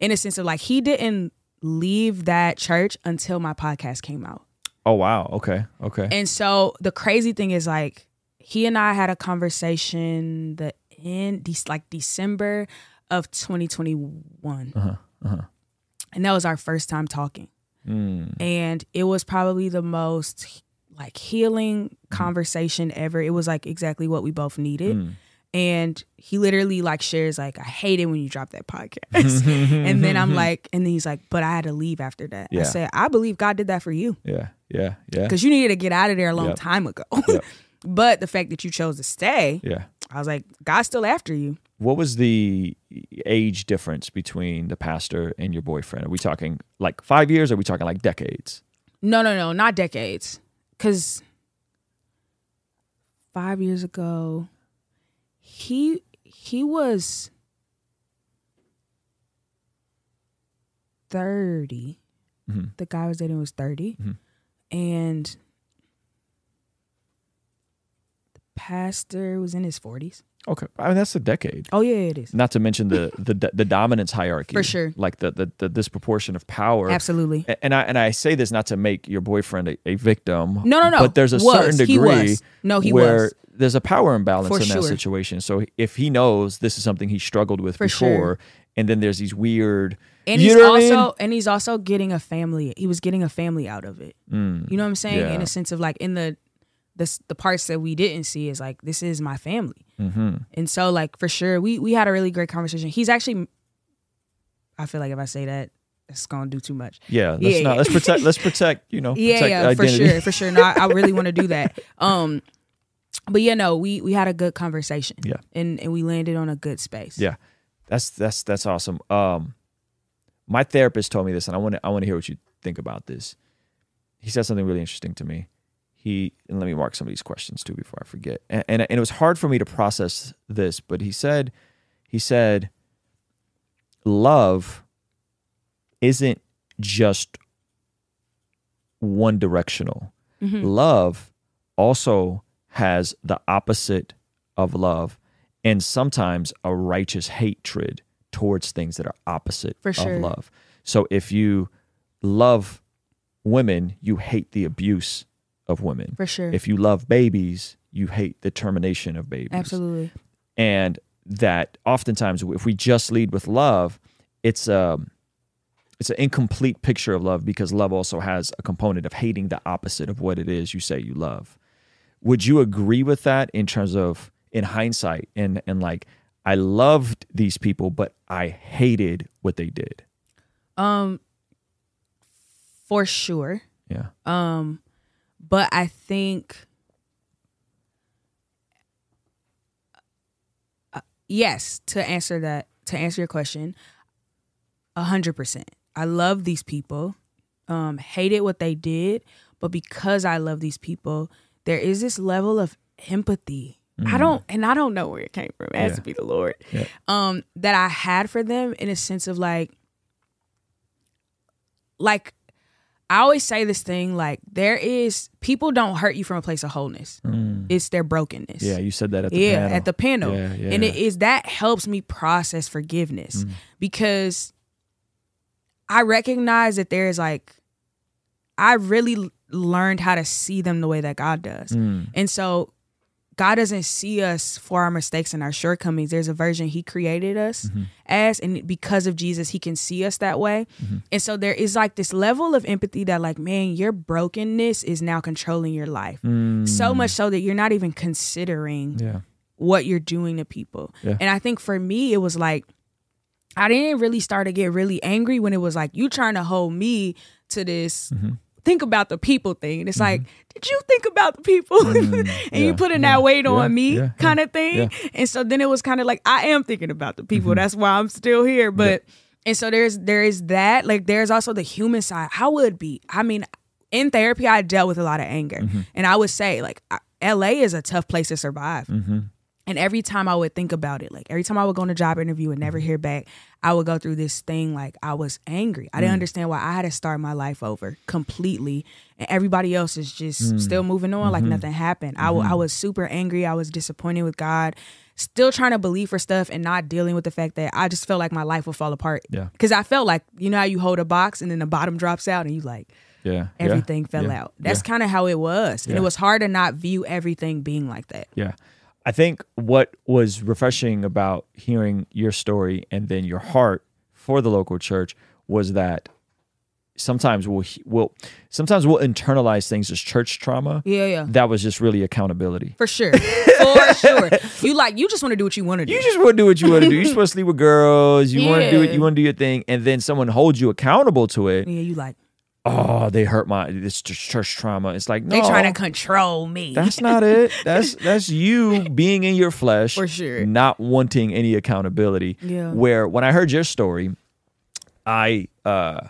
In a sense of like he didn't leave that church until my podcast came out.
Oh wow. Okay. Okay.
And so the crazy thing is like he and I had a conversation the end like December of 2021.
Uh-huh,
And that was our first time talking.
Mm.
And it was probably the most like healing
Mm-hmm.
conversation ever. It was like exactly what we both needed.
Mm.
And he literally like shares like I hate it when you drop that podcast. (laughs) and then I'm like and then he's like but I had to leave after that.
Yeah.
I said I believe God did that for you
Yeah. Yeah. Yeah.
because you needed to get out of there a long
Yep.
time ago.
Yep. (laughs)
but the fact that you chose to stay,
Yeah.
I was like, God's still after you.
What was the age difference between the pastor and your boyfriend? Are we talking like five years? Or are we talking like decades?
No, no, no, not decades. Cause five years ago, he he was thirty.
Mhm.
The guy I was dating was 30
Mhm.
and the pastor was in his forties.
Okay. I mean, that's a decade.
Oh yeah, it is.
Not to mention (laughs) the the the dominance hierarchy.
For sure.
Like the the, the disproportion of power.
Absolutely.
And I and I say this not to make your boyfriend a, a victim.
No, no, no.
But there's a
Was.
certain
He
degree
was. No, he
where
was.
there's a power imbalance
For
in that situation. So if he knows this is something he struggled with
For
before,
sure.
and then there's these weird,
And
you
he's
what I
also
mean?
and he's also getting a family. He was getting a family out of it.
Mm,
You know what I'm saying?
Yeah.
In a sense of like in the the the parts that we didn't see is like this is my family.
hmm
And so like for sure we we had a really great conversation. He's actually I feel like if I say that it's gonna do too much.
yeah. Let's
Yeah,
not.
yeah.
Let's protect. Let's (laughs) protect. You know.
Yeah, yeah, for sure, for sure. No, I, I really want to do that. (laughs) Um, but yeah, no, we we had a good conversation.
Yeah.
and and we landed on a good space.
Yeah. That's that's that's awesome. Um, my therapist told me this, and I want to I want to hear what you think about this. He said something really interesting to me. He and let me mark some of these questions too before I forget. And, and and it was hard for me to process this, but he said he said love isn't just one directional.
Mhm.
Love also has the opposite of love and sometimes a righteous hatred towards things that are opposite
For sure.
of love. So if you love women, you hate the abuse of women.
for sure.
If you love babies, you hate the termination of babies
Absolutely.
and that oftentimes if we just lead with love it's a it's an incomplete picture of love because love also has a component of hating the opposite of what it is you say you love would you agree with that in terms of in hindsight and and like i loved these people but i hated what they did
Um, for sure.
yeah
Um, but I think uh, yes to answer that to answer your question, a hundred percent. I love these people. Um, hated what they did, but because I love these people, there is this level of empathy. I don't, and I don't know where it came from. It has
Yeah.
to be the Lord.
Yeah.
Um, that I had for them in a sense of like, like I always say this thing like there is people don't hurt you from a place of wholeness. It's their brokenness.
Mm. yeah you said that at the
yeah,
panel
at the panel.
Yeah, yeah.
And it is that helps me process forgiveness
Mm.
because I recognize that there is like I really learned how to see them the way that God does.
Mm.
And so God doesn't see us for our mistakes and our shortcomings. There's a version He created us
Mm-hmm.
as, and because of Jesus, He can see us that way. And so there is like this level of empathy that, like, man, your brokenness is now controlling your life. So much so that you're not even considering
Mm. yeah
what you're doing to people.
Yeah.
And I think for me, it was like, I didn't really start to get really angry when it was like, you trying to hold me to this.
Mm-hmm.
Think about the people thing. And it's like, did you think about the people? (laughs) and
Mm, yeah,
you putting
yeah,
that weight on me, kind of thing. And so then it was kind of like, I am thinking about the people.
Mm-hmm.
That's why I'm still here. But and so there's there is that. Like there's also the human side. I would be. I mean, in therapy, I dealt with a lot of anger,
Mm-hmm.
and I would say like, I- L.A. is a tough place to survive. And every time I would think about it, like every time I would go on a job interview and never mm-hmm. hear back, I would go through this thing like I was angry. I didn't mm. understand why I had to start my life over completely, and everybody else is just mm. still moving on like mm-hmm. nothing happened. I, w- I mm-hmm. was super angry. I was disappointed with God, still trying to believe for stuff and not dealing with the fact that I just felt like my life would fall apart.
Yeah.
Because I felt like you know how you hold a box and then the bottom drops out and you like
Yeah. yeah,
everything fell
yeah,
out. That's
yeah.
kind of how it was, and it was hard to not view everything being like that.
Yeah. I think what was refreshing about hearing your story and then your heart for the local church was that sometimes we'll we'll sometimes we'll internalize things as church trauma.
Yeah, yeah.
That was just really accountability.
For sure. For (laughs) sure. You like you just want to do what you want to do.
You just want to do what you want to do. You're (laughs) supposed to sleep with girls. You want to do it. You want to do your thing, and then someone holds you accountable to it.
yeah, you like
Oh, they hurt my this church trauma. It's like no,
they trying to control me.
That's not it. That's (laughs) that's you being in your flesh,
For sure.
not wanting any accountability.
Yeah.
Where when I heard your story, I uh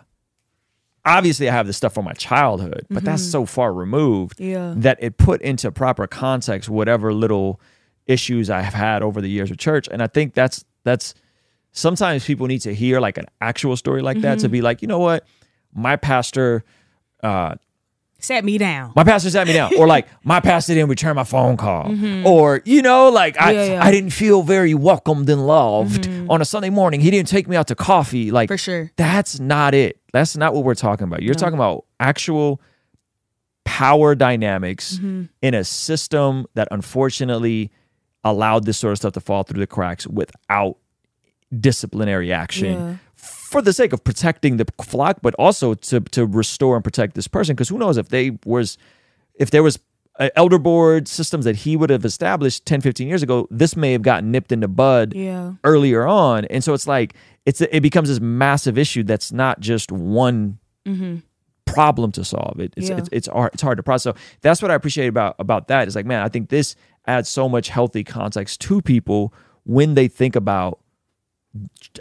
obviously I have this stuff from my childhood, but that's so far removed
Mm-hmm. Yeah.
that it put into proper context whatever little issues I have had over the years with church. And I think that's that's sometimes people need to hear like an actual story like that
Mm-hmm.
to be like, you know what? My pastor uh
Set me down.
my pastor sat me down or like (laughs) my pastor didn't return my phone call or you know like I,
Mm-hmm. Yeah, yeah.
I didn't feel very welcomed and loved on a sunday morning he didn't take me out to coffee like
For sure.
that's not it that's not what we're talking about you're talking about actual power dynamics
Mm-hmm.
in a system that unfortunately allowed this sort of stuff to fall through the cracks without disciplinary action
Yeah.
For the sake of protecting the flock, but also to to restore and protect this person. Because who knows if they was if there was uh, elder board systems that he would have established 10, 15 years ago, this may have gotten nipped in the bud
Yeah.
earlier on. And so it's like it's it becomes this massive issue that's not just one problem to solve. It, it's,
Yeah.
it's it's hard, it's hard to process. So that's what I appreciate about about that. Is like, man, I think this adds so much healthy context to people when they think about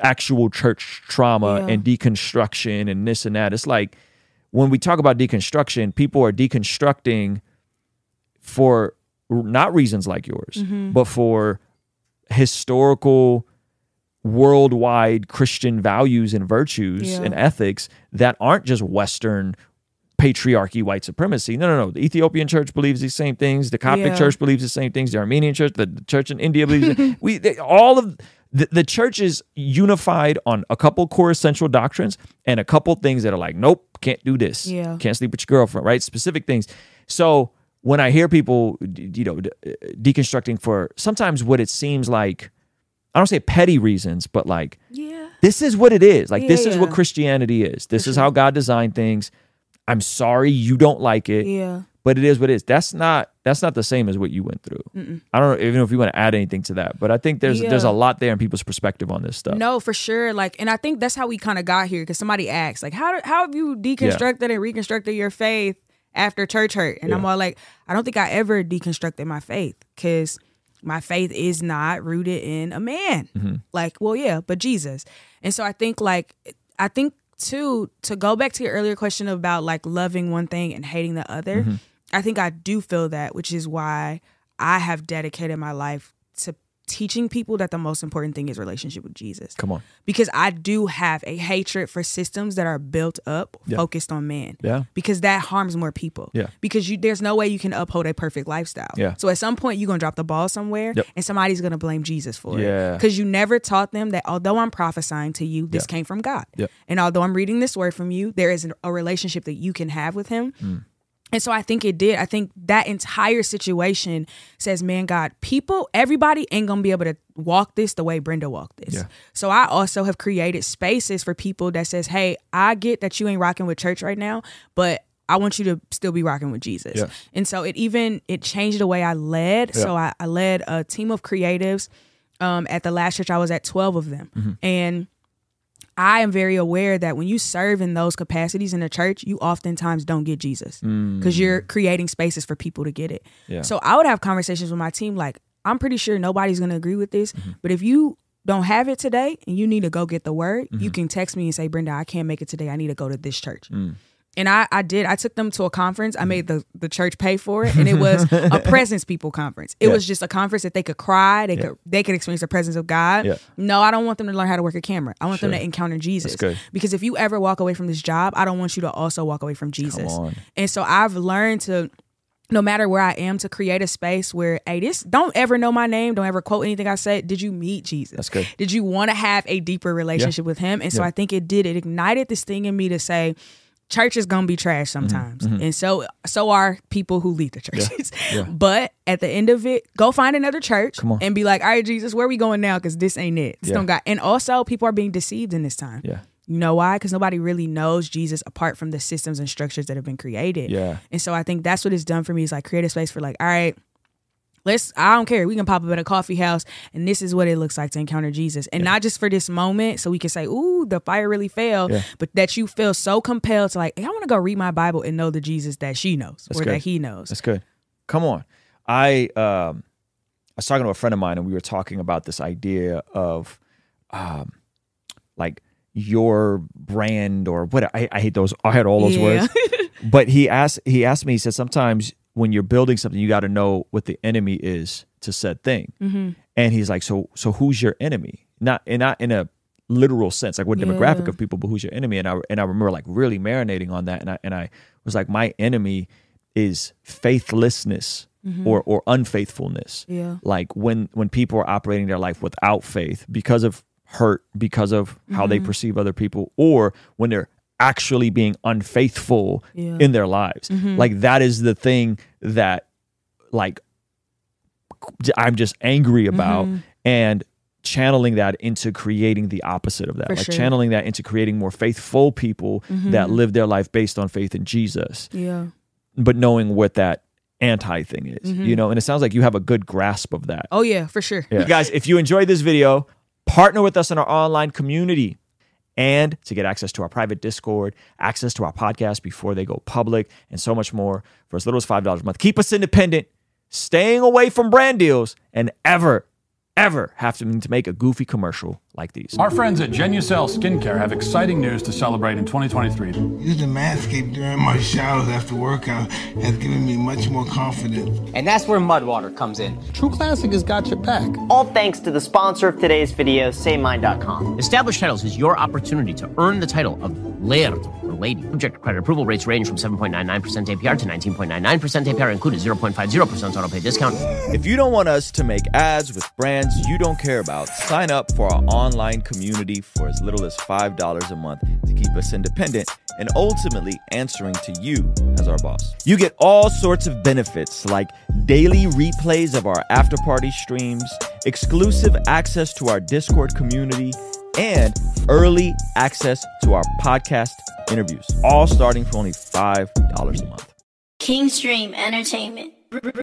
actual church trauma
Yeah.
and deconstruction and this and that. It's like when we talk about deconstruction, people are deconstructing for not reasons like yours,
Mm-hmm.
but for historical worldwide Christian values and virtues
Yeah.
and ethics that aren't just Western patriarchy, white supremacy. No, no, no. The Ethiopian church believes these same things. The Coptic
Yeah.
church believes the same things. The Armenian church, the, the church in India believes. (laughs) we they, all of the, the church is unified on a couple core essential doctrines and a couple things that are like, nope, can't do this.
Yeah.
can't sleep with your girlfriend. Right, specific things. So when I hear people, you know, uh, deconstructing for sometimes what it seems like, I don't say petty reasons, but like
Yeah.
this is what it is. Like this is what Christianity is. This is how God designed things. I'm sorry you don't like it,
Yeah.
But it is what it is. That's not that's not the same as what you went through. I don't even know if you want to add anything to that, but I think there's there's a lot there in people's perspective on this stuff.
No, for sure. Like, and I think that's how we kind of got here because somebody asked, like, how how have you deconstructed and reconstructed your faith after church hurt? And I'm all like, I don't think I ever deconstructed my faith because my faith is not rooted in a man.
Mm-hmm.
Like, well, yeah, but Jesus. And so I think, like, I think too to go back to your earlier question about like loving one thing and hating the other.
Mm-hmm.
I think I do feel that, which is why I have dedicated my life to teaching people that the most important thing is relationship with Jesus
Come on.
because I do have a hatred for systems that are built up
Yeah.
focused on man.
Yeah.
Because that harms more people.
Yeah.
Because you there's no way you can uphold a perfect lifestyle.
Yeah.
So at some point you're gonna drop the ball somewhere
Yep.
and somebody's gonna blame Jesus for
Yeah.
it. Because you never taught them that although I'm prophesying to you, this
Yeah.
came from God.
Yep.
And although I'm reading this word from you, there is a relationship that you can have with him.
Mm.
And so I think it did. I think that entire situation says, man, God, people, everybody ain't gonna be able to walk this the way Brenda walked this.
Yeah.
So I also have created spaces for people that says, hey, I get that you ain't rocking with church right now, but I want you to still be rocking with Jesus.
Yeah.
And so it even it changed the way I led. So I, I led a team of creatives. Um, at the last church I was at, 12 of them.
Mm-hmm.
And I am very aware that when you serve in those capacities in the church, you oftentimes don't get Jesus because you're creating spaces for people to get it.
Mm. Yeah.
So I would have conversations with my team like, I'm pretty sure nobody's going to agree with this,
Mm-hmm.
but if you don't have it today and you need to go get the word,
Mm-hmm.
you can text me and say, Brenda, I can't make it today. I need to go to this church.
Mm.
And I, I did. I took them to a conference. I mm-hmm. made the, the church pay for it, and it was a (laughs) presence people conference. It
Yeah.
was just a conference that they could cry, they
Yeah.
could they could experience the presence of God.
Yeah.
No, I don't want them to learn how to work a camera. I want them to encounter Jesus. Because if you ever walk away from this job, I don't want you to also walk away from Jesus. And so I've learned to no matter where I am to create a space where, hey, this don't ever know my name, don't ever quote anything I said. Did you meet Jesus?
That's good.
Did you want to have a deeper relationship with him? And so. I think it did. It ignited this thing in me to say, church is gonna be trash
Mm-hmm.
sometimes. And so so are people who lead the churches. (laughs)
Yeah.
But at the end of it, go find another church and be like, all right, Jesus, where we going now? Because this ain't it. This
Yeah.
don't got and also people are being deceived in this time.
Yeah.
You know why? Because nobody really knows Jesus apart from the systems and structures that have been created.
Yeah.
And so I think that's what it's done for me is like create a space for like, all right, let's I don't care. We can pop up at a coffee house and this is what it looks like to encounter Jesus. And not just for this moment, so we can say, ooh, the fire really fell,
Yeah.
but that you feel so compelled to like, hey, I want to go read my Bible and know the Jesus that she knows
That's
or
good.
that he knows.
That's good. Come on. I um I was talking to a friend of mine and we were talking about this idea of um like your brand or what I, I hate those I had all those
Yeah.
words. (laughs) but he asked he asked me, he said sometimes when you're building something, you gotta know what the enemy is to said thing.
Mm-hmm.
And he's like, So so who's your enemy? Not and not in a literal sense, like what demographic
Yeah.
of people, but who's your enemy? And I and I remember like really marinating on that. And I and I was like, my enemy is faithlessness or or unfaithfulness.
Yeah.
Like when when people are operating their life without faith because of hurt, because of how they perceive other people, or when they're actually being unfaithful
Yeah.
in their lives. Mm-hmm. Like that is the thing that like I'm just angry about mm-hmm. and channeling that into creating the opposite of that.
For
like
sure.
channeling that into creating more faithful people that mm-hmm. live their life based on faith in Jesus,
Yeah.
but knowing what that anti thing is, you know, and it sounds like you have a good grasp of that.
Oh yeah, for sure.
You guys, if you enjoyed this video, partner with us in our online community and to get access to our private Discord, access to our podcast before they go public, and so much more for as little as $5 a month. Keep us independent, staying away from brand deals, and ever, ever have to, to make a goofy commercial like these.
Our friends at Genucel Skincare have exciting news to celebrate in 2023.
Using the Manscaped during my showers after workout has given me much more confidence.
And that's where Mudwater comes in.
True Classic has got your back.
All thanks to the sponsor of today's video, SaveMine.com.
Established Titles is your opportunity to earn the title of Laird or Lady. Subject to credit approval rates range from 7.99% APR to 19.99% APR, included 0.50% auto pay discount.
If you don't want us to make ads with brands you don't care about, sign up for our online community for as little as $5 a month to keep us independent and ultimately answering to you as our boss. You get all sorts of benefits like daily replays of our after party streams, exclusive access to our Discord community, and early access to our podcast interviews, all starting for only $5 a month.
Kingsdream Entertainment.